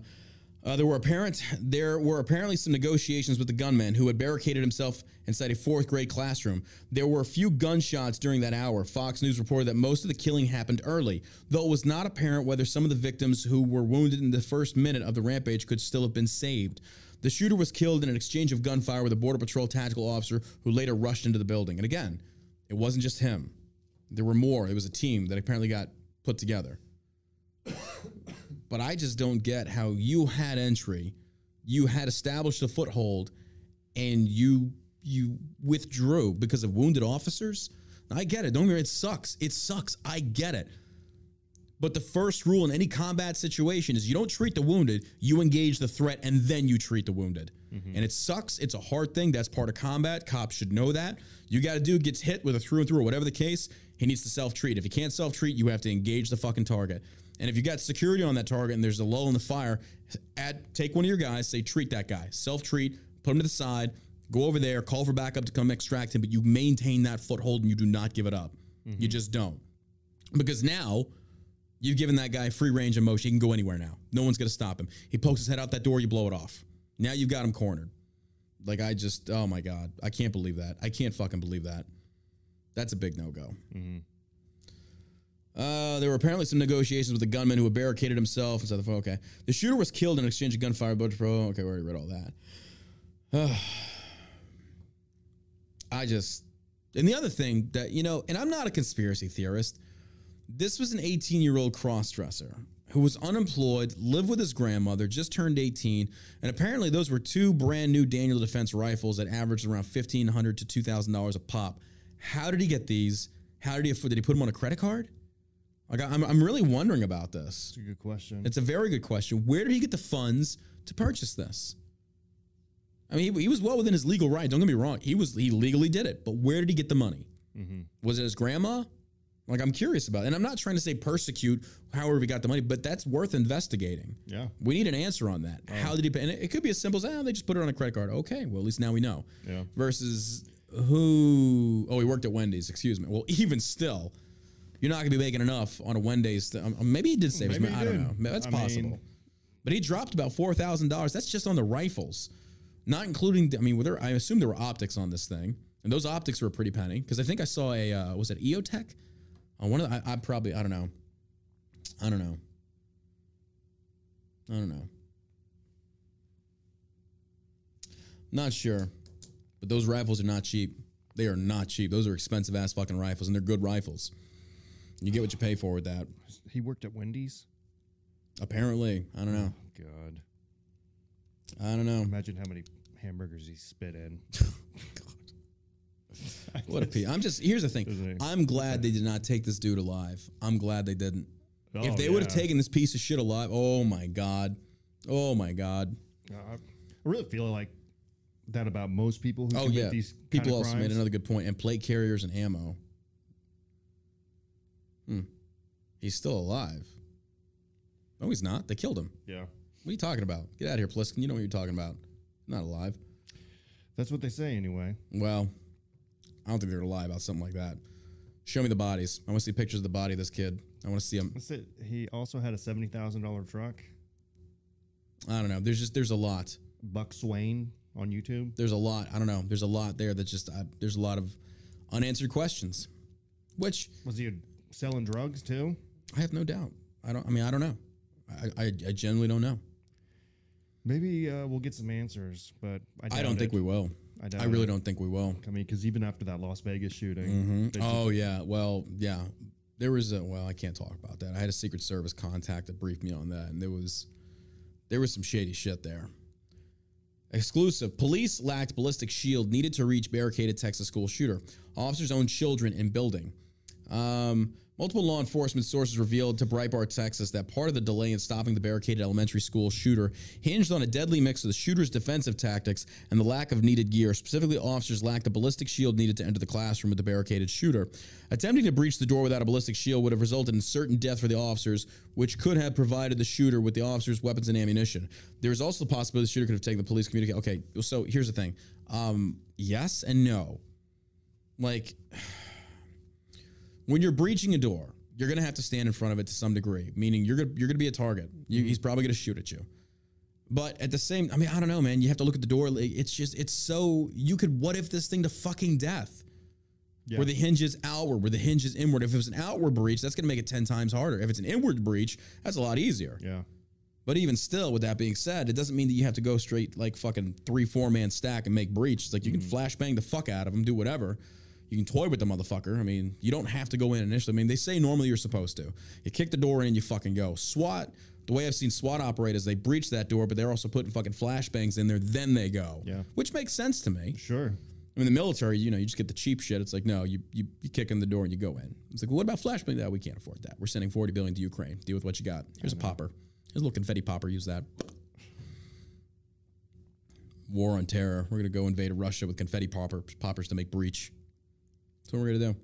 Uh, there were apparent there were apparently some negotiations with the gunman who had barricaded himself inside a fourth grade classroom. There were a few gunshots during that hour. Fox News reported that most of the killing happened early, though it was not apparent whether some of the victims who were wounded in the first minute of the rampage could still have been saved. The shooter was killed in an exchange of gunfire with a border patrol tactical officer who later rushed into the building. And again, it wasn't just him. There were more. It was a team that apparently got put together but I just don't get how you had entry, you had established a foothold, and you you withdrew because of wounded officers. I get it. Don't get. It sucks. It sucks. I get it. But the first rule in any combat situation is you don't treat the wounded, you engage the threat, and then you treat the wounded. Mm-hmm. And it sucks. It's a hard thing. That's part of combat. Cops should know that. You got a dude gets hit with a through and through or whatever the case, he needs to self treat. If he can't self treat, you have to engage the fucking target. And if you got security on that target and there's a lull in the fire, add take one of your guys, say treat that guy, self treat, put him to the side, go over there, call for backup to come extract him, but you maintain that foothold and you do not give it up. Mm-hmm. You just don't. Because now you've given that guy free range of motion. He can go anywhere now. No one's going to stop him. He pokes his head out that door, you blow it off. Now you've got him cornered. Like, I just, oh my God. I can't believe that. I can't fucking believe that. That's a big no go. Mm-hmm. Uh, there were apparently some negotiations with the gunman who had barricaded himself inside the phone. Okay. The shooter was killed in exchange of gunfire. But pro. Okay, we already read all that. I just. And the other thing that, you know, and I'm not a conspiracy theorist. This was an 18 year old crossdresser who was unemployed, lived with his grandmother, just turned 18, and apparently those were two brand new Daniel Defense rifles that averaged around 1,500 to $2,000 a pop. How did he get these? How did he afford? Did he put them on a credit card? Like I'm, I'm really wondering about this. It's a good question. It's a very good question. Where did he get the funds to purchase this? I mean, he, he was well within his legal right. Don't get me wrong. He was he legally did it, but where did he get the money? Mm-hmm. Was it his grandma? Like I'm curious about, it. and I'm not trying to say persecute however he got the money, but that's worth investigating. Yeah, we need an answer on that. Oh. How did he pay? And it, it, could be as simple as, oh, they just put it on a credit card. Okay, well at least now we know. Yeah. Versus who? Oh, he worked at Wendy's. Excuse me. Well, even still, you're not going to be making enough on a Wendy's. Th- um, maybe he did save his money. I don't know. That's I possible. Mean, but he dropped about four thousand dollars. That's just on the rifles, not including. I mean, there, I assume there were optics on this thing, and those optics were a pretty penny. Because I think I saw a uh, was it EOTech on one of the, I, I probably I don't know. I don't know. I don't know. Not sure, but those rifles are not cheap. They are not cheap. Those are expensive ass fucking rifles, and they're good rifles. You get what you pay for with that. He worked at Wendy's. Apparently, I don't know. Oh, God, I don't know. Imagine how many hamburgers he spit in. God. What a pee. I'm just here's the thing. I'm glad they did not take this dude alive. I'm glad they didn't. Oh, if they yeah. would have taken this piece of shit alive, oh my god, oh my god. Uh, I really feel like that about most people who oh, commit yeah. these people also made another good point and plate carriers and ammo Hmm. He's still alive. No, he's not. They killed him. Yeah. What are you talking about? Get out of here, Pliskin. You know what you're talking about. Not alive. That's what they say anyway. Well, I don't think they're gonna lie about something like that. Show me the bodies. I want to see pictures of the body of this kid. I want to see him. That's it. He also had a seventy thousand dollar truck. I don't know. There's just there's a lot. Buck Swain on YouTube. There's a lot. I don't know. There's a lot there that just I, there's a lot of unanswered questions. Which was he a selling drugs too? I have no doubt. I don't. I mean, I don't know. I I, I generally don't know. Maybe uh, we'll get some answers, but I, I don't think we will. I, I really it. don't think we will. I mean, because even after that Las Vegas shooting, mm-hmm. oh yeah, well yeah, there was a well, I can't talk about that. I had a Secret Service contact that briefed me on that, and there was there was some shady shit there. Exclusive. Police lacked ballistic shield needed to reach barricaded Texas school shooter. Officers owned children in building. Um, Multiple law enforcement sources revealed to Breitbart, Texas, that part of the delay in stopping the barricaded elementary school shooter hinged on a deadly mix of the shooter's defensive tactics and the lack of needed gear. Specifically, officers lacked the ballistic shield needed to enter the classroom with the barricaded shooter. Attempting to breach the door without a ballistic shield would have resulted in certain death for the officers, which could have provided the shooter with the officers' weapons and ammunition. There is also the possibility the shooter could have taken the police communicate. Okay, so here's the thing. Um, yes and no. Like when you're breaching a door, you're gonna have to stand in front of it to some degree, meaning you're gonna you're gonna be a target. You, He's probably gonna shoot at you. But at the same, I mean, I don't know, man. You have to look at the door. It's just, it's so. You could. What if this thing to fucking death? Yeah. Where the hinge is outward, where the hinge is inward. If it was an outward breach, that's gonna make it ten times harder. If it's an inward breach, that's a lot easier. Yeah. But even still, with that being said, it doesn't mean that you have to go straight like fucking three, four man stack and make breach. It's like you can mm-hmm. flashbang the fuck out of them, do whatever. You can toy with the motherfucker. I mean, you don't have to go in initially. I mean, they say normally you're supposed to. You kick the door in, you fucking go. SWAT, the way I've seen SWAT operate is they breach that door, but they're also putting fucking flashbangs in there, then they go. Yeah. Which makes sense to me. Sure. I mean, the military, you know, you just get the cheap shit. It's like, no, you you, you kick in the door and you go in. It's like, well, what about flashbang? No, we can't afford that. We're sending 40 billion to Ukraine. Deal with what you got. Here's a popper. Here's a little confetti popper. Use that. War on terror. We're gonna go invade Russia with confetti popper, poppers to make breach. That's what we're gonna do.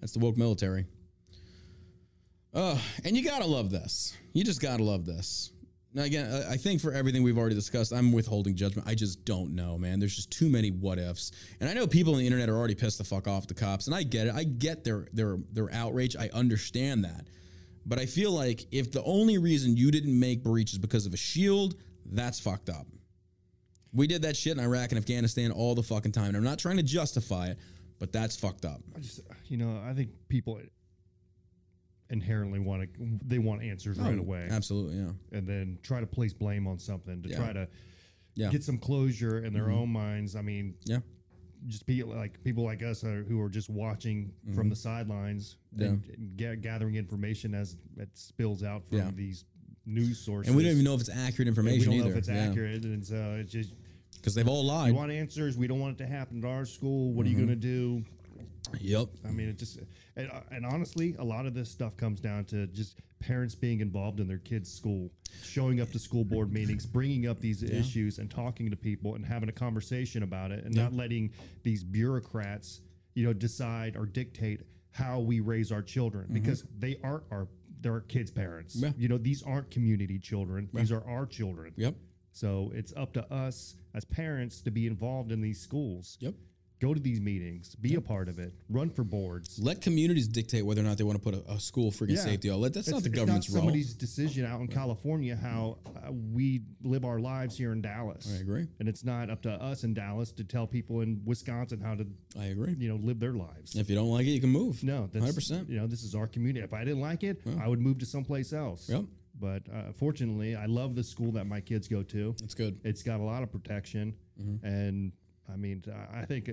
That's the woke military. Oh, and you gotta love this. You just gotta love this. Now, again, I- think for everything we've already discussed, I'm withholding judgment. I just don't know, man. There's just too many what ifs, and I know people on the internet are already pissed the fuck off the cops, and I get it. I get their their their outrage. I understand that, but I feel like if the only reason you didn't make breach is because of a shield, that's fucked up. We did that shit in Iraq and Afghanistan all the fucking time, and I'm not trying to justify it, but that's fucked up. I just, you know, I think people inherently want to, they want answers right away. Absolutely, yeah. and then try to place blame on something to Yeah. try to Yeah. Mm-hmm. get some closure in their own minds. I mean, Yeah. just be like people like us are, who are just watching from the sidelines Mm-hmm. Yeah. and, and ga- gathering information as it spills out from Yeah. these news sources. And we don't even know if it's accurate And we don't either. know if it's accurate, and so it's just Because they've all lied. we want answers. We don't want it to happen at our school. What are Mm-hmm. you going to do? Yep. I mean, it just and, uh, and honestly, a lot of this stuff comes down to just parents being involved in their kids' school, showing up to school board meetings, bringing up these issues, and talking to people and having a conversation about it, and not letting these bureaucrats, you know, decide or dictate how we raise our children because they aren't our they're our kids' parents. Mm-hmm. Yeah. You know, these aren't community children; these are our children. Yep. So it's up to us as parents to be involved in these schools. Yep. Go to these meetings, be a part of it, run for boards. Let communities dictate whether or not they want to put a, a school freaking Yeah. safety. Let that's not the it's government's role. somebody's decision out in California how uh, we live our lives here in Dallas. I agree. And it's not up to us in Dallas to tell people in Wisconsin how to, I agree. you know, live their lives. If you don't like it, you can move. No, that's 100%. You know, this is our community. If I didn't like it, I would move to someplace else. Yep. But uh, fortunately, I love the school that my kids go to. That's good. It's got a lot of protection, Mm-hmm. and I mean, I- I think uh,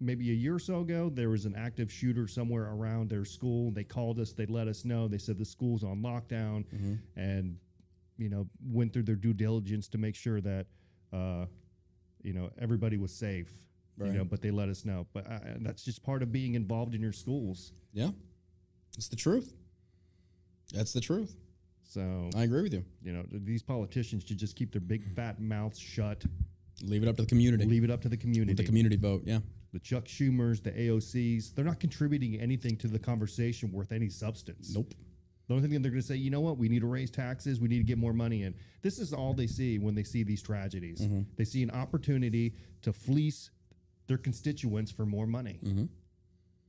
maybe a year or so ago there was an active shooter somewhere around their school. They called us, they let us know. They said the school's on lockdown, Mm-hmm. and you know went through their due diligence to make sure that uh, you know everybody was safe. Right. You know, but they let us know. But uh, and that's just part of being involved in your schools. Yeah. It's the truth. That's the truth. So I agree with you. you know these politicians should just keep their big fat mouths shut. Leave it up to the community. Leave it up to the Let community. the community vote. Yeah. the Chuck Schumers, the AOCs, they're not contributing anything to the conversation worth any substance. Nope. The only thing they're going to say, you know what, we need to raise taxes, we need to get more money in. This is all they see when they see these tragedies. Mm-hmm. They see an opportunity to fleece their constituents for more money. Mm-hmm.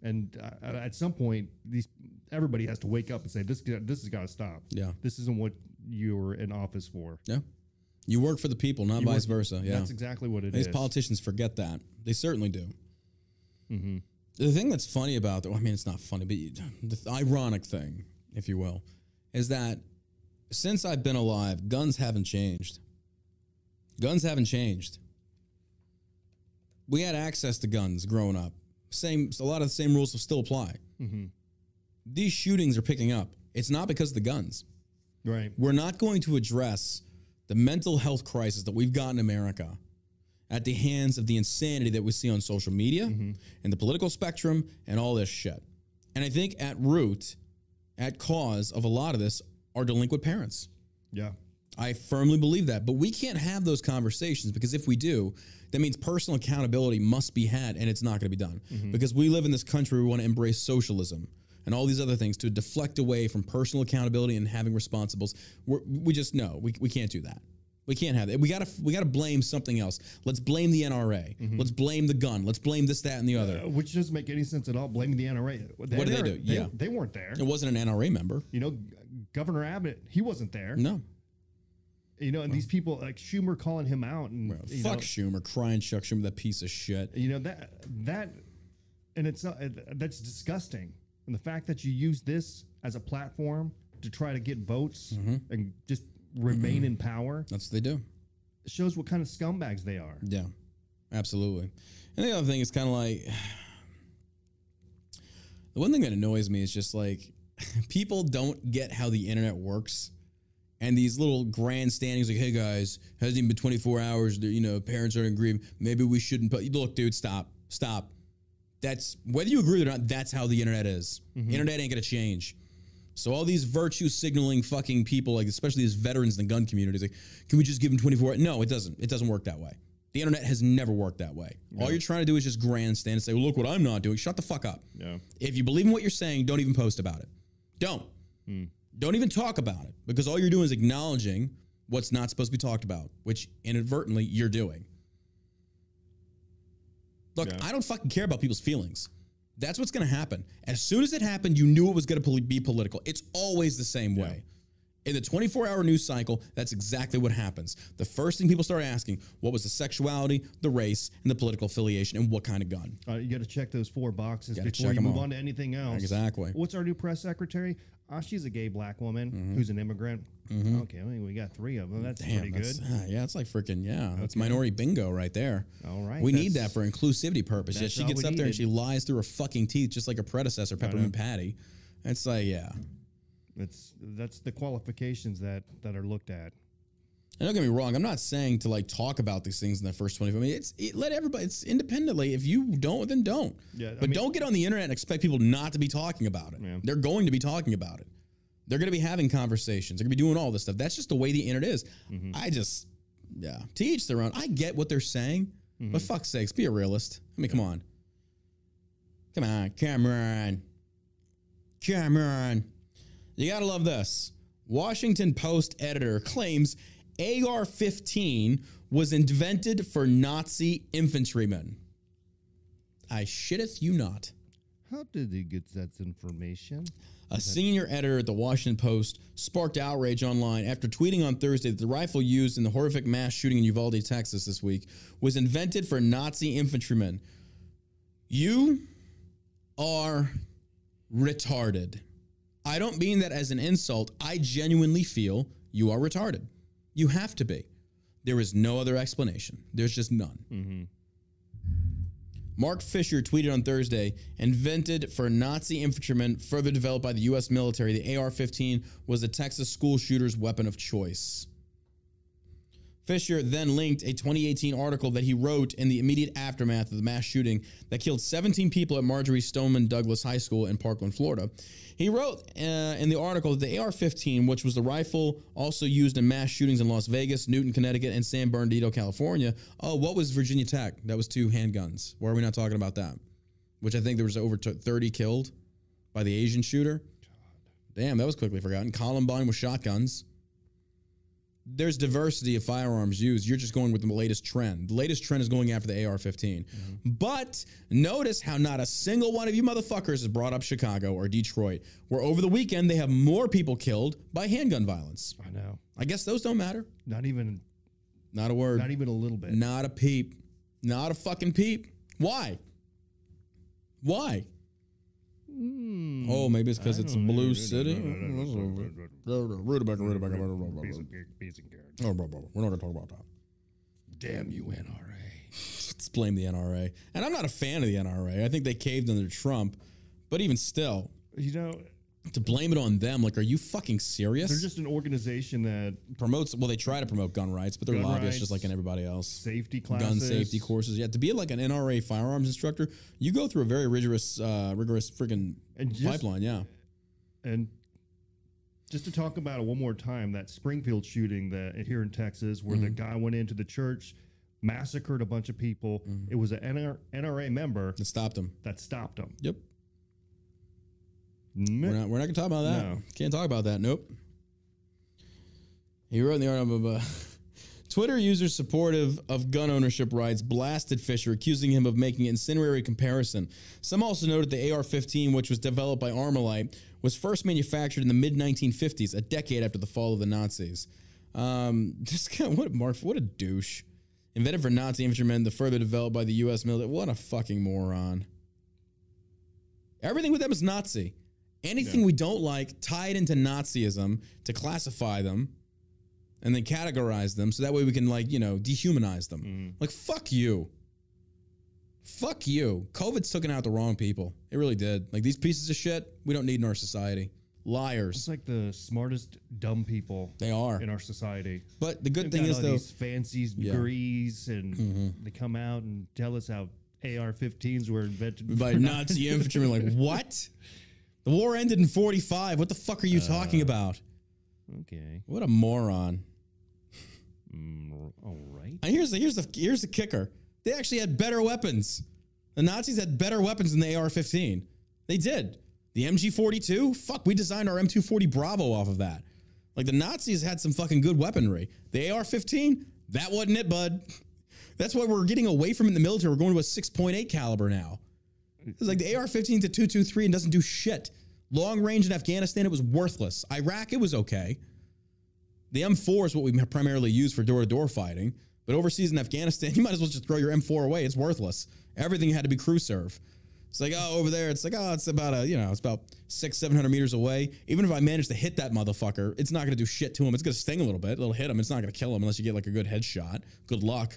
And uh, at some point, these everybody has to wake up and say, this this has got to stop. Yeah. This isn't what you're in office for. Yeah. You work for the people, not You vice work- versa. Yeah. That's exactly what it These is. politicians forget that. They certainly do. Mm-hmm. The thing that's funny about that, I mean, it's not funny, but you- the ironic thing, if you will, is that since I've been alive, guns haven't changed. Guns haven't changed. We had access to guns growing up. Same, a lot of the same rules will still apply. Mm-hmm. These shootings are picking up. It's not because of the guns. Right. We're not going to address the mental health crisis that we've got in America at the hands of the insanity that we see on social media and the political spectrum and all this shit. And I think at root, at cause of a lot of this are delinquent parents. Yeah. I firmly believe that. But we can't have those conversations because if we do, that means personal accountability must be had and it's not going to be done. Because we live in this country, we want to embrace socialism and all these other things to deflect away from personal accountability and having responsibles. We're, we just know we, we can't do that. We can't have that. We gotta we gotta blame something else. Let's blame the NRA. Let's blame the gun. Let's blame this, that, and the other. Uh, which doesn't make any sense at all. Blaming the NRA. The What did they do? Yeah. they weren't there. It wasn't an NRA member. You know, Governor Abbott, he wasn't there. No. You know, and these people like Schumer calling him out and you Fuck know, Schumer, crying Chuck Schumer, that piece of shit. you know that that and it's not that's disgusting. And the fact that you use this as a platform to try to get votes Mm-hmm. and just remain in power That's what they do. It shows what kind of scumbags they are. Yeah, absolutely. And the other thing is kind of like the one thing that annoys me is just like people don't get how the internet works. And these little grandstandings, like, hey guys, hasn't even been 24 hours. You know, parents are in grief. Maybe we shouldn't. Put, look, dude, stop, stop. That's whether you agree or not. That's how the internet is. Mm-hmm. Internet ain't gonna change. So all these virtue signaling fucking people, like especially these veterans in the gun community, like, can we just give them 24? No, it doesn't. It doesn't work that way. The internet has never worked that way. All you're trying to do is just grandstand and say, well, look what I'm not doing. Shut the fuck up. Yeah. If you believe in what you're saying, don't even post about it. Don't. Hmm. Don't even talk about it because all you're doing is acknowledging what's not supposed to be talked about, which inadvertently you're doing. Look, Yeah. I don't fucking care about people's feelings. That's what's going to happen. As soon as it happened, you knew it was going to be political. It's always the same way. In the 24 hour news cycle, that's exactly what happens. The first thing people start asking, what was the sexuality, the race, and the political affiliation, and what kind of gun? Uh, you got to check those four boxes Gotta before you move all. on to anything else. Exactly. What's our new press secretary? Ah, she's a gay black woman Mm-hmm. who's an immigrant. Okay, I mean, we got three of them. That's Damn, pretty that's, good. ah, yeah, it's like freaking yeah. That's minority bingo right there. All right, we need that for inclusivity purposes. Yeah, she gets up there and she lies through her fucking teeth, just like her predecessor, Peppermint Patty. It's like yeah. That's that's the qualifications that that are looked at. And don't get me wrong, I'm not saying to like talk about these things in the first 25 minutes. It's it, let everybody. It's independently. If you don't, then don't. Yeah, I but mean- don't get on the internet and expect people not to be talking about it. Yeah. They're going to be talking about it. They're going to be having conversations. They're going to be doing all this stuff. That's just the way the internet is. Mm-hmm. I just, yeah, to each their own. I get what they're saying, Mm-hmm. but fuck's sakes, be a realist. I mean, come on. Come on, Cameron. Cameron. You gotta love this. Washington Post editor claims AR 15 was invented for Nazi infantrymen. I shitteth you not. How did he get that information? A senior editor at the Washington Post sparked outrage online after tweeting on Thursday that the rifle used in the horrific mass shooting in Uvalde, Texas this week was invented for Nazi infantrymen. You are retarded. I don't mean that as an insult. I genuinely feel you are retarded. You have to be. There is no other explanation. There's just none. Mm-hmm. Mark Fisher tweeted on Thursday, invented for Nazi infantrymen, further developed by the U.S. military, the AR 15 was the Texas school shooter's weapon of choice. Fisher then linked a 2018 article that he wrote in the immediate aftermath of the mass shooting that killed 17 people at Marjory Stoneman Douglas High School in Parkland, Florida. He wrote uh, in the article that the AR 15, which was the rifle also used in mass shootings in Las Vegas, Newtown, Connecticut, and San Bernardino, California. Oh, what was Virginia Tech? That was two handguns. Why are we not talking about that? Which I think there was over 30 killed by the Asian shooter. Damn, that was quickly forgotten. Columbine with shotguns there's diversity of firearms used. You're just going with the latest trend. The latest trend is going after the AR 15. Mm-hmm. But notice how not a single one of you motherfuckers has brought up Chicago or Detroit, where over the weekend they have more people killed by handgun violence. I know. I guess those don't matter. Not even Not a word. not even a little bit. Not a peep. Not a fucking peep. Why? Why? Hmm. Oh, maybe it's because it's Blue City. Rutabaga, Rutabaga, Rutabaga. Bees and carrots. Oh, blah, blah, blah. We're not going to talk about that. Damn you, NRA. Let's blame the NRA. And I'm not a fan of the NRA. I think they caved under Trump. But even still, You know, to blame it on them, like, are you fucking serious? they're just an organization that promotes. Well, they try to promote gun rights, but they're Gun lobbyists just rights, like everybody else. safety classes, Gun safety courses. Yeah, to be like an NRA firearms instructor, you go through a very rigorous, uh, rigorous freaking And just- pipeline. Yeah. And just to talk about it one more time, that Springfield shooting that here in Texas, where the Mm-hmm. guy went into the church, massacred a bunch of people. Mm-hmm. It was an NR, NRA member that stopped him that stopped him. Yep. We're not. We're not gonna talk about that. No. Can't talk about that. Nope. He wrote in the article. Uh, Twitter users supportive of gun ownership rights blasted Fisher, accusing him of making an incendiary comparison. Some also noted the AR 15, which was developed by Armalite, was first manufactured in the mid 1950s, a decade after the fall of the Nazis. Um, this guy, what, a Mark, what a douche. Invented for Nazi infantrymen, the further developed by the U.S. military. What a fucking moron. Everything with them is Nazi. Anything we don't like, tied into Nazism to classify them and then categorize them so that way we can, like, you know, dehumanize them. Like, fuck you. Fuck you. COVID's taken out the wrong people. It really did. Like, these pieces of shit, we don't need in our society. Liars. It's like the smartest dumb people They are. in our society. But the good They've thing is, all though, these fancy degrees, and Mm-hmm. they come out and tell us how AR-15s were invented by Nazi infantrymen, like, what? The war ended in 45. What the fuck are you talking about? Okay, What a moron. Mm, all right. And here's the here's the here's the kicker. They actually had better weapons. The Nazis had better weapons than the AR-15. They did. The MG42, fuck, we designed our M240 Bravo off of that. Like the Nazis had some fucking good weaponry. The AR-15, that wasn't it, bud. That's why we're getting away from in the military. We're going to a 6.8 caliber now. It's like the AR-15 to 223 and doesn't do shit. Long range in Afghanistan, it was worthless. Iraq, it was okay. The M4 is what we primarily use for door-to-door fighting. But overseas in Afghanistan, you might as well just throw your M4 away. It's worthless. Everything had to be crew serve. It's like, oh, over there, it's like, oh, it's about a, you know, it's about six, seven hundred meters away. Even if I manage to hit that motherfucker, it's not to do shit to him. It's to sting a little bit. It'll hit him. It's not to kill him unless you get like a good headshot. Good luck.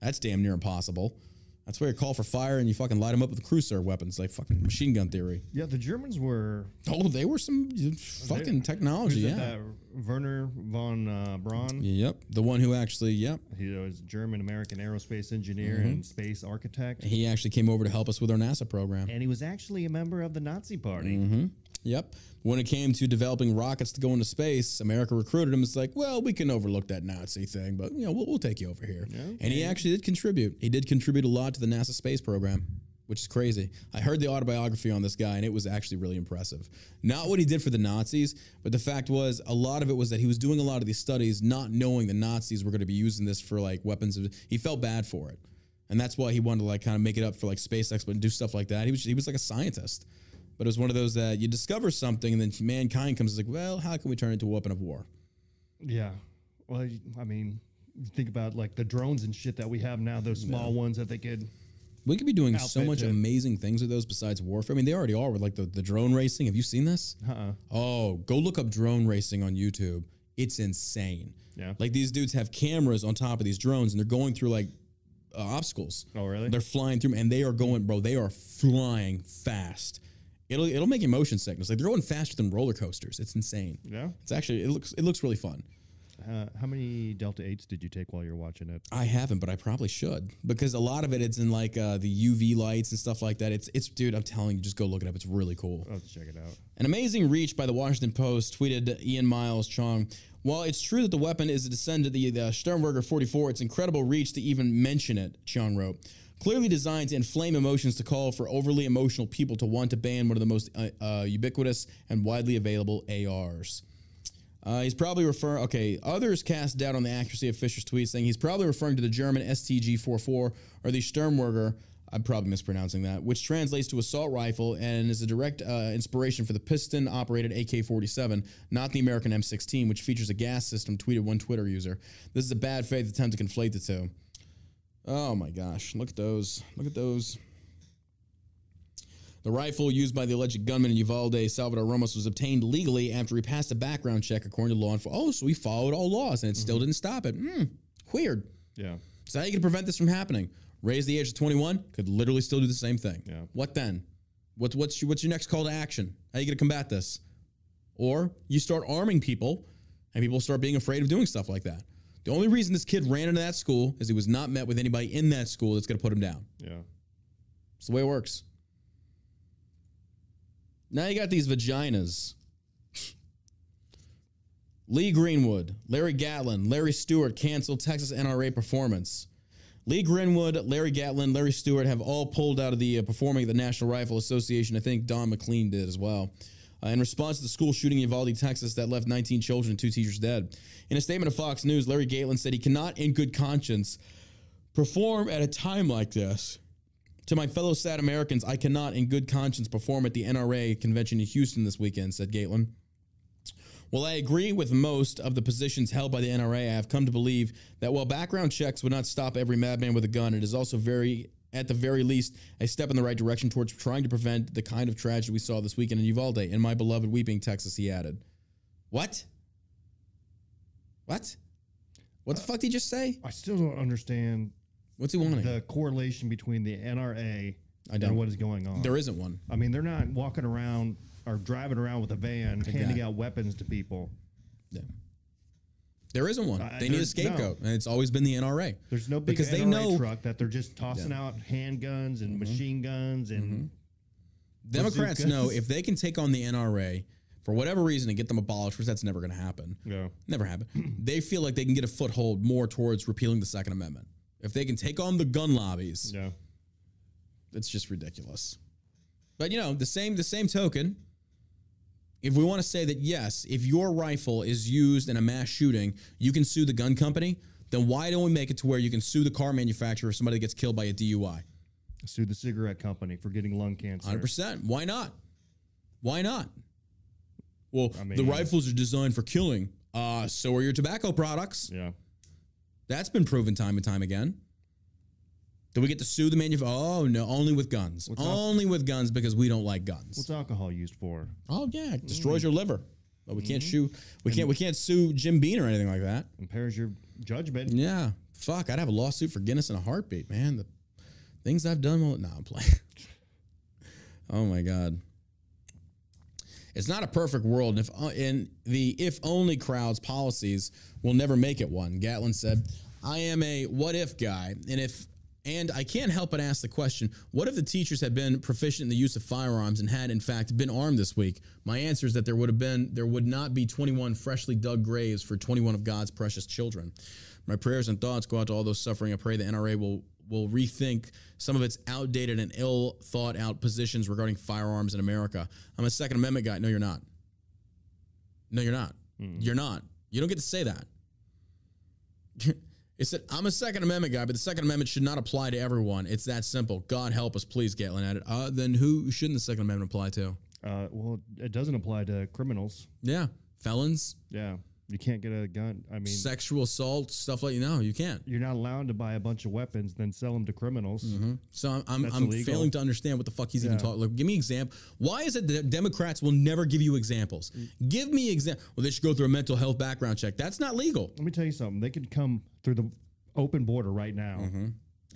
That's damn near impossible. That's where you call for fire and you fucking light them up with cruiser weapons, like fucking machine gun theory. Yeah, the Germans were Oh, they were some fucking technology, yeah. that Werner von uh, Braun. Yep, the one who actually, yep, He was German American aerospace engineer Mm-hmm. and space architect, he actually came over to help us with our NASA program. and he was actually a member of the Nazi Party. Mm-hmm. Yep. When it came to developing rockets to go into space, America recruited him. It's like, well, we can overlook that Nazi thing, but you know, we'll, we'll take you over here. And he actually did contribute. He did contribute a lot to the NASA space program, which is crazy. I heard the autobiography on this guy, and it was actually really impressive. Not what he did for the Nazis, but the fact was, a lot of it was that he was doing a lot of these studies, not knowing the Nazis were going to be using this for like weapons. Of, he felt bad for it. And that's why he wanted to like kind of make it up for like space exploit and do stuff like that. He was he was like a scientist. But it was one of those that you discover something and then mankind comes like, well, how can we turn it into a weapon of war? Yeah. Well, I mean, think about like the drones and shit that we have now, those small ones that they could. We could be doing so much it. amazing things with those besides warfare. I mean, they already are with like the, the drone racing. Have you seen this? Uh-uh. Oh, go look up drone racing on YouTube. It's insane. Yeah. Like these dudes have cameras on top of these drones and they're going through like uh, obstacles. Oh, really? They're flying through and they are going, bro. They are flying fast. It'll it'll make you motion sickness. Like they're going faster than roller coasters. It's insane. Yeah. It's actually it looks it looks really fun. Uh, how many Delta Eights did you take while you're watching it? I haven't, but I probably should because a lot of it it's in like uh, the UV lights and stuff like that. It's it's dude, I'm telling you, just go look it up. It's really cool. I'll have to check it out. An amazing reach by the Washington Post tweeted Ian Miles Cheong. While it's true that the weapon is a descendant of the, the Sternberger 44, it's incredible reach to even mention it, Cheong wrote. Clearly designed to inflame emotions to call for overly emotional people to want to ban one of the most uh, uh, ubiquitous and widely available ARs. Uh, he's probably referring. Okay, others cast doubt on the accuracy of Fisher's tweet, saying he's probably referring to the German STG-44 or the Sturmwerger. I'm probably mispronouncing that, which translates to assault rifle and is a direct uh, inspiration for the piston-operated AK-47, not the American M16, which features a gas system. Tweeted one Twitter user. This is a bad faith attempt to conflate the two. Oh my gosh! Look at those! Look at those! The rifle used by the alleged gunman in Uvalde, Salvador Ramos, was obtained legally after he passed a background check, according to law enforcement. Oh, so he followed all laws, and it still didn't stop it. Hmm, weird. Yeah. So how you going to prevent this from happening? Raise the age to 21, could literally still do the same thing. Yeah. What then? What's what's your, what's your next call to action? How are you going to combat this? Or you start arming people, and people start being afraid of doing stuff like that. The only reason this kid ran into that school is he was not met with anybody in that school that's going to put him down. Yeah. It's the way it works. Now you got these vaginas. Lee Greenwood, Larry Gatlin, Larry Stewart canceled Texas NRA performance. Lee Greenwood, Larry Gatlin, Larry Stewart have all pulled out of the uh, performing at the National Rifle Association. I think Don McLean did as well. Uh, in response to the school shooting in Uvalde, Texas, that left 19 children and two teachers dead. In a statement to Fox News, Larry Gatlin said he cannot, in good conscience, perform at a time like this. To my fellow sad Americans, I cannot, in good conscience, perform at the NRA convention in Houston this weekend, said Gatlin. While I agree with most of the positions held by the NRA, I have come to believe that while background checks would not stop every madman with a gun, it is also very, at the very least, a step in the right direction towards trying to prevent the kind of tragedy we saw this weekend in Uvalde, in my beloved Weeping, Texas, he added. What? What? What the uh, fuck did he just say? I still don't understand What's he wanting? the correlation between the NRA I don't. and what is going on. there isn't one. I mean, they're not walking around or driving around with a van handing out weapons to people. Yeah. There isn't one. Uh, they need a scapegoat, and it's always been the NRA. There's no big Because NRA they know- truck that they're just tossing out handguns and machine guns and Democrats bazookas. know if they can take on the NRA for whatever reason and get them abolished, which that's never going to happen. yeah. Never happen. they feel like they can get a foothold more towards repealing the Second Amendment. If they can take on the gun lobbies, Yeah. it's just ridiculous. But you know, the same the same token, if we want to say that yes, if your rifle is used in a mass shooting, you can sue the gun company, then why don't we make it to where you can sue the car manufacturer if somebody gets killed by a DUI? Sue the cigarette company for getting lung cancer. 100%. Why not? Why not? Well, the mean- rifles are designed for killing. Uh, so are your tobacco products. Yeah. That's been proven time and time again. Do we get to sue the manufacturer? Oh no, only with guns. up? only with guns because we don't like guns. What's alcohol used for? oh yeah, it destroys your liver. But we can't sue. We can't. We can't sue Jim Beam or anything like that. Impairs your judgment. Yeah, fuck. I'd have a lawsuit for Guinness in a heartbeat, man. The things I've done. Well, no, I'm playing. oh my god. It's not a perfect world, and if uh, in the if only crowds policies will never make it one. Gatlin said, "I am a what if guy, and if and I can't help but ask the question: What if the teachers had been proficient in the use of firearms and had in fact been armed this week? My answer is that there would have been there would not be 21 freshly dug graves for 21 of God's precious children. My prayers and thoughts go out to all those suffering. I pray the NRA will will rethink some of its outdated and ill thought out positions regarding firearms in America. I'm a Second Amendment guy. No, you're not. No, you're not. Mm-hmm. You're not. You don't get to say that. It said, I'm a Second Amendment guy, but the Second Amendment should not apply to everyone. It's that simple. God help us, please, Gatlin added. Uh, then who shouldn't the Second Amendment apply to? Uh, well, it doesn't apply to criminals. Yeah. Felons, Yeah. You can't get a gun. I mean, sexual assault, stuff like you know you can't. you're not allowed to buy a bunch of weapons, then sell them to criminals. Mm-hmm. So I'm, I'm, I'm failing to understand what the fuck he's even Yeah. talking. Like, give me example. Why is it that Democrats will never give you examples? Mm. Give me example. Well, they should go through a mental health background check. That's not legal. Let me tell you something. They could come through the open border right now. Mm-hmm.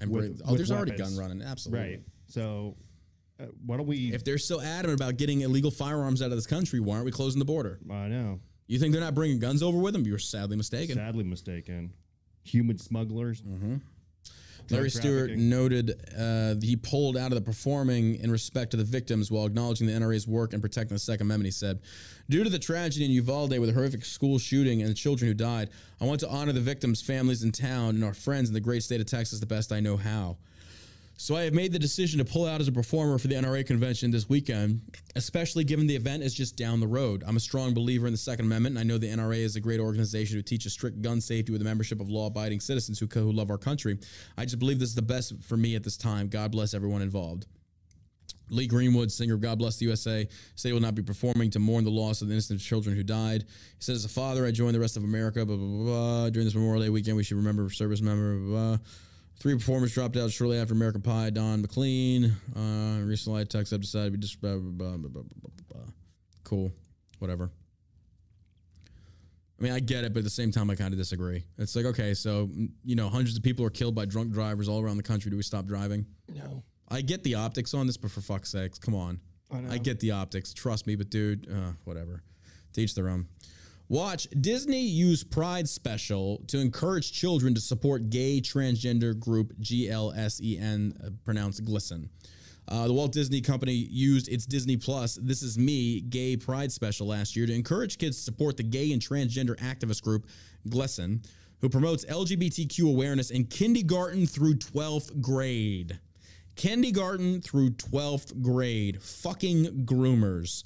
And With- oh, with there's already weapons. gun running. Absolutely. Right. So, uh, why don't we? If they're so adamant about getting illegal firearms out of this country, why aren't we closing the border? I know. You think they're not bringing guns over with them? You're sadly mistaken. Sadly mistaken. Human smugglers. Mm-hmm. Larry Stewart noted uh, he pulled out of the performing in respect to the victims while acknowledging the NRA's work in protecting the Second Amendment. He said, Due to the tragedy in Uvalde with a horrific school shooting and the children who died, I want to honor the victims' families in town and our friends in the great state of Texas the best I know how. So I have made the decision to pull out as a performer for the NRA convention this weekend, especially given the event is just down the road. I'm a strong believer in the Second Amendment, and I know the NRA is a great organization who teaches strict gun safety with a membership of law-abiding citizens who, who love our country. I just believe this is the best for me at this time. God bless everyone involved. Lee Greenwood, singer of God Bless the USA, said he will not be performing to mourn the loss of the innocent children who died. He said, As a father, I joined the rest of America. Blah, blah, blah, blah. During this Memorial Day weekend, we should remember service member. Blah, blah. Three performers dropped out shortly after American Pie. Don McLean. Uh, recently, I text up decided to be just. Blah, blah, blah. Cool. Whatever. I mean, I get it, but at the same time, I kind of disagree. It's like, okay, so, mm, you know, hundreds of people are killed by drunk drivers all around the country. Do we stop driving? No. I get the optics on this, but for fuck's sakes, come on. I know. I get the optics. Trust me, but dude, uh, whatever. Teach their own. Watch Disney use Pride Special to encourage children to support gay transgender group GLSEN, uh, pronounced Glisten. Uh, the Walt Disney Company used its Disney Plus This Is Me Gay Pride Special last year to encourage kids to support the gay and transgender activist group GLSEN, who promotes LGBTQ awareness in kindergarten through 12th grade. Kindergarten through 12th grade. Fucking groomers.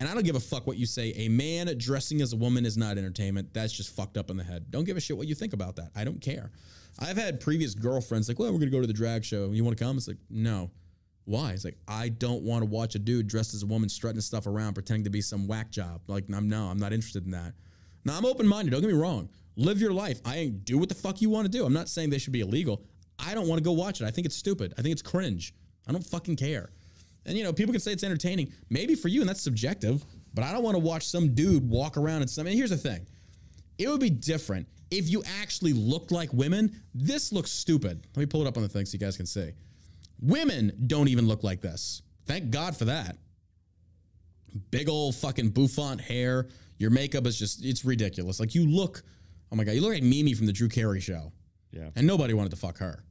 And I don't give a fuck what you say. A man dressing as a woman is not entertainment. That's just fucked up in the head. Don't give a shit what you think about that. I don't care. I've had previous girlfriends like, well, we're gonna go to the drag show. You want to come? It's like, no. Why? It's like I don't want to watch a dude dressed as a woman strutting stuff around, pretending to be some whack job. Like, I'm no, I'm not interested in that. Now I'm open minded. Don't get me wrong. Live your life. I ain't do what the fuck you want to do. I'm not saying they should be illegal. I don't want to go watch it. I think it's stupid. I think it's cringe. I don't fucking care. And you know, people can say it's entertaining, maybe for you, and that's subjective. But I don't want to watch some dude walk around and some. And here's the thing: it would be different if you actually looked like women. This looks stupid. Let me pull it up on the thing so you guys can see. Women don't even look like this. Thank God for that. Big old fucking bouffant hair. Your makeup is just, it's ridiculous. Like you look, oh my God, you look like Mimi from the Drew Carey show. Yeah. And nobody wanted to fuck her.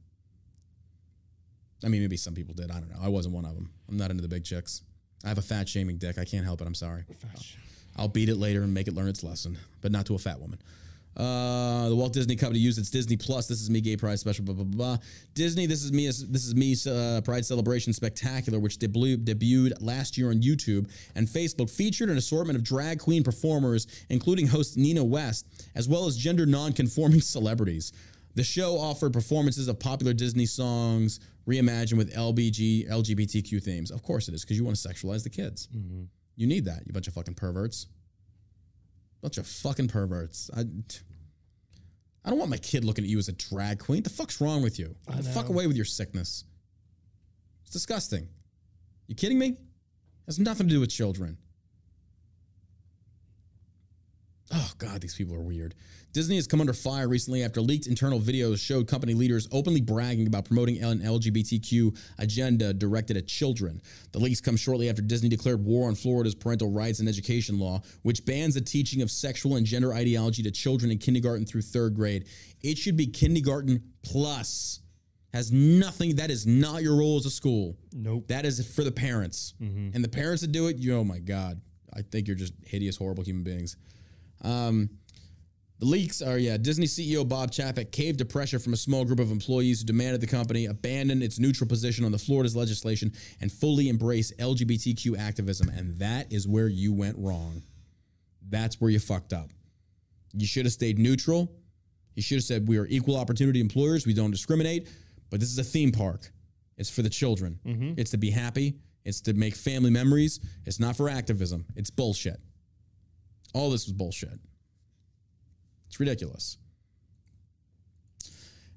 I mean, maybe some people did. I don't know. I wasn't one of them. I'm not into the big chicks. I have a fat shaming dick. I can't help it. I'm sorry. I'll beat it later and make it learn its lesson, but not to a fat woman. Uh, the Walt Disney Company used its Disney Plus. This is me, Gay Pride Special. Blah blah blah. Disney. This is me. This is me. Uh, Pride Celebration Spectacular, which debu- debuted last year on YouTube and Facebook, featured an assortment of drag queen performers, including host Nina West, as well as gender non-conforming celebrities. The show offered performances of popular Disney songs reimagined with LBG LGBTQ themes. Of course it is, because you want to sexualize the kids. Mm-hmm. You need that, you bunch of fucking perverts. Bunch of fucking perverts. I, I don't want my kid looking at you as a drag queen. The fuck's wrong with you? Get the fuck away with your sickness. It's disgusting. You kidding me? It has nothing to do with children. Oh God, these people are weird. Disney has come under fire recently after leaked internal videos showed company leaders openly bragging about promoting an LGBTQ agenda directed at children. The leaks come shortly after Disney declared war on Florida's parental rights and education law, which bans the teaching of sexual and gender ideology to children in kindergarten through third grade. It should be kindergarten plus. Has nothing. That is not your role as a school. Nope. That is for the parents. And the parents that do it, you oh my God. I think you're just hideous, horrible human beings. Um, the leaks are, yeah, Disney CEO Bob Chapek caved to pressure from a small group of employees who demanded the company abandon its neutral position on the Florida's legislation and fully embrace LGBTQ activism. And that is where you went wrong. That's where you fucked up. You should have stayed neutral. You should have said, we are equal opportunity employers. We don't discriminate. But this is a theme park. It's for the children. Mm-hmm. It's to be happy. It's to make family memories. It's not for activism. It's bullshit. All this was bullshit. It's ridiculous.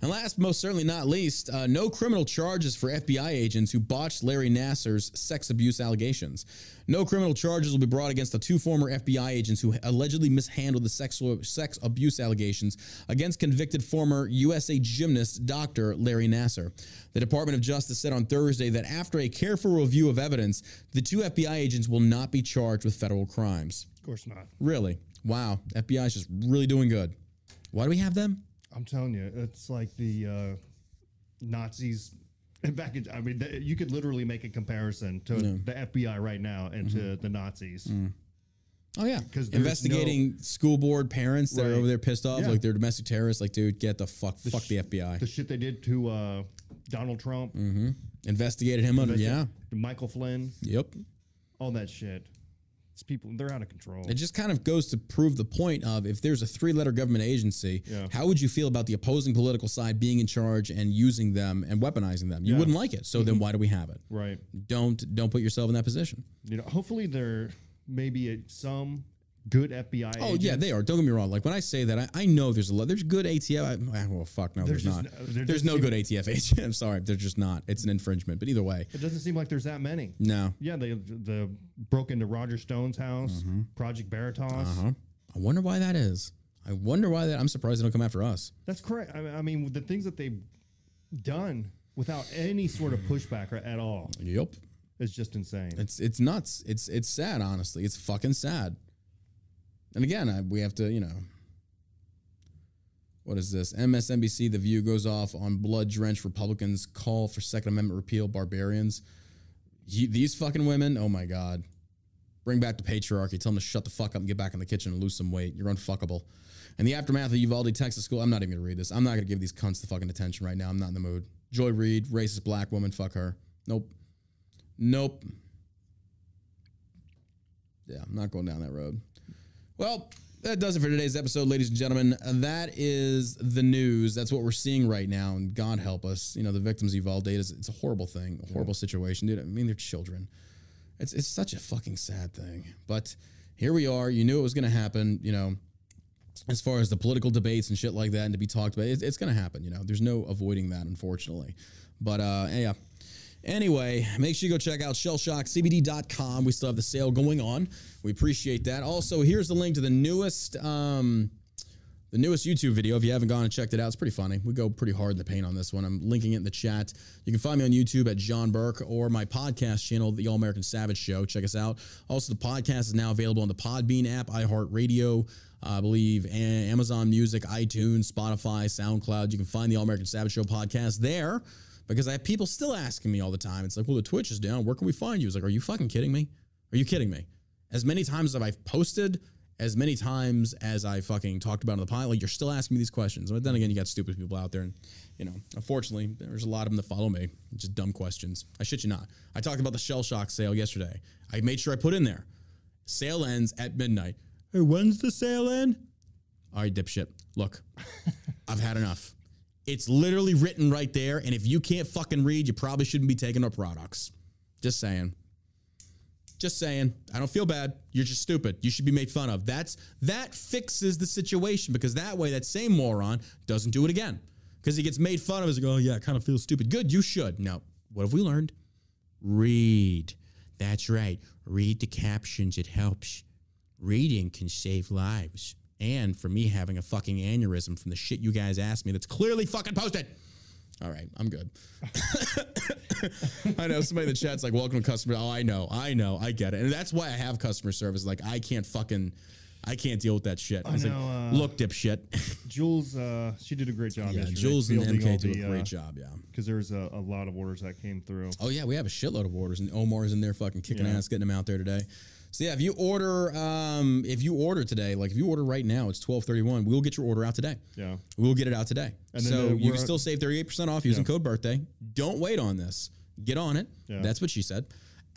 And last, most certainly not least, uh, no criminal charges for FBI agents who botched Larry Nassar's sex abuse allegations. No criminal charges will be brought against the two former FBI agents who allegedly mishandled the sexual sex abuse allegations against convicted former USA gymnast Dr. Larry Nassar. The Department of Justice said on Thursday that after a careful review of evidence, the two FBI agents will not be charged with federal crimes. Of course not. Really? Wow. FBI is just really doing good. Why do we have them? I'm telling you, it's like the uh, Nazis. Back in, I mean, th- you could literally make a comparison to the FBI right now and to Mm-hmm. the Nazis. Mm. Oh yeah, 'Cause there's investigating school board parents that are Right. over there pissed off, Yeah. like they're domestic terrorists. Like, dude, get the fuck, fuck the FBI. The shit they did to uh, Donald Trump, Investigated him under, yeah, Michael Flynn, yep. all that shit. It's people, they're out of control. It just kind of goes to prove the point of if there's a three-letter government agency, Yeah. how would you feel about the opposing political side being in charge and using them and weaponizing them? You Yeah. wouldn't like it. So then mm-hmm. why do we have it? right. Don't don't put yourself in that position. You know, hopefully there may be some good FBI. Oh yeah, they are. Don't get me wrong. Like when I say that, I, I know there's a lot. There's good ATF. I, well, fuck no, there's, There's not. no- there there's no good ATF agent. I'm sorry, there's just not. It's an infringement. But either way, It doesn't seem like there's that many. no. Yeah, they the broke into Roger Stone's house, Project Veritas. Mm-hmm. Uh-huh. I wonder why that is. I wonder why that. I'm surprised they don't come after us. That's correct. I, I mean, the things that they've done without any sort of pushback at all Yep. It's just insane. It's it's nuts. It's it's sad. Honestly, it's fucking sad. And again, I, we have to, you know. What is this? MSNBC. The View goes off on blood-drenched Republicans call for Second Amendment repeal. Barbarians. Ye- these fucking women. Oh my god. Bring back the patriarchy. Tell them to shut the fuck up and get back in the kitchen and lose some weight. You're unfuckable. And the aftermath of Uvalde, Texas school, I'm not even gonna read this. I'm not gonna give these cunts the fucking attention right now. I'm not in the mood. Joy Reid, racist black woman, fuck her. Nope. Nope. Yeah, I'm not going down that road. Well, that does it for today's episode, ladies and gentlemen. That is the news. That's what we're seeing right now, and God help us. You know, the victims of Uvalde is it's a horrible thing, a horrible situation, dude. I mean, they're children. It's it's such a fucking sad thing. But here we are. You knew it was going to happen. You know, as far as the political debates and shit like that, and to be talked about, it's, it's going to happen. You know, there's no avoiding that, unfortunately. But uh, yeah. Anyway, make sure you go check out shellshockcbd.com. We still have the sale going on. We appreciate that. Also, here's the link to the newest um, the newest YouTube video. If you haven't gone and checked it out, it's pretty funny. We go pretty hard in the paint on this one. I'm linking it in the chat. You can find me on YouTube at John Burk or my podcast channel, The All American Savage Show. Check us out. Also, the podcast is now available on the Podbean app, iHeartRadio, I believe, Amazon Music, iTunes, Spotify, SoundCloud. You can find the All American Savage Show podcast there because I have people still asking me all the time. It's like, well, the Twitch is down. Where can we find you? It's like, are you fucking kidding me? Are you kidding me? As many times as I've posted, as many times as I fucking talked about on the pilot, like you're still asking me these questions. But then again, you got stupid people out there, and you know, unfortunately, there's a lot of them that follow me. Just dumb questions. I shit you not. I talked about the shell shock sale yesterday. I made sure I put in there. Sale ends at midnight. Hey, when's the sale end? All right, dipshit. Look, I've had enough. It's literally written right there. And if you can't fucking read, you probably shouldn't be taking our products. Just saying. Just saying. I don't feel bad. You're just stupid. You should be made fun of. That's that fixes the situation because that way that same moron doesn't do it again. Because he gets made fun of as like, oh yeah, I kind of feel stupid. Good, you should. Now, what have we learned? Read. That's right. Read the captions. It helps. Reading can save lives and for me having a fucking aneurysm from the shit you guys asked me that's clearly fucking posted. All right, I'm good. I know somebody in the chat's like, welcome to customer. Oh, I know, I know, I get it. And that's why I have customer service. Like, I can't fucking, I can't deal with that shit. I, I was know, like, uh, look, dipshit. Jules, uh, she did a great job. yeah, Jules and MK do the, a uh, great job. Yeah. because there's a, a lot of orders that came through. Oh yeah, we have a shitload of orders, and Omar's in there fucking kicking Yeah. ass, getting them out there today. So yeah, if you order, um, if you order today, like if you order right now, it's twelve thirty one. We'll get your order out today. Yeah. We'll get it out today. And then, so you can still save 38% off using Yeah. code birthday. Don't wait on this. Get on it. Yeah. That's what she said.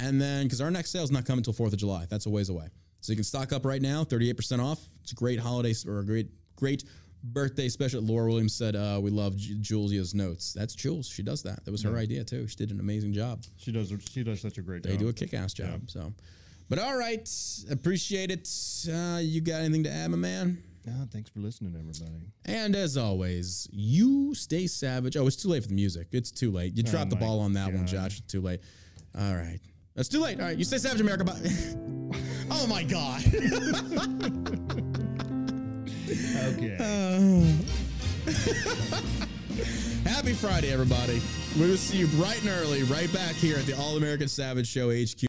And then, because our next sale is not coming until 4th of July. That's a ways away. So you can stock up right now, 38% off. It's a great holiday or a great, great birthday special. Laura Williams said, uh, We love J- Julia's notes. That's Jules. She does that. That was her idea too. She did an amazing job. She does. She does such a great job. They job. do a kick ass job. So, but all right. Appreciate it. Uh, you got anything to add, my man? Ah, thanks for listening, everybody. And as always, you stay savage. Oh, it's too late for the music. It's too late. You dropped the Oh ball on that one, Josh. It's too late. All right. That's too late. All right. You stay savage, America. Bye. oh, my God. Okay. Happy Friday, everybody. We will see you bright and early right back here at the All American Savage Show HQ.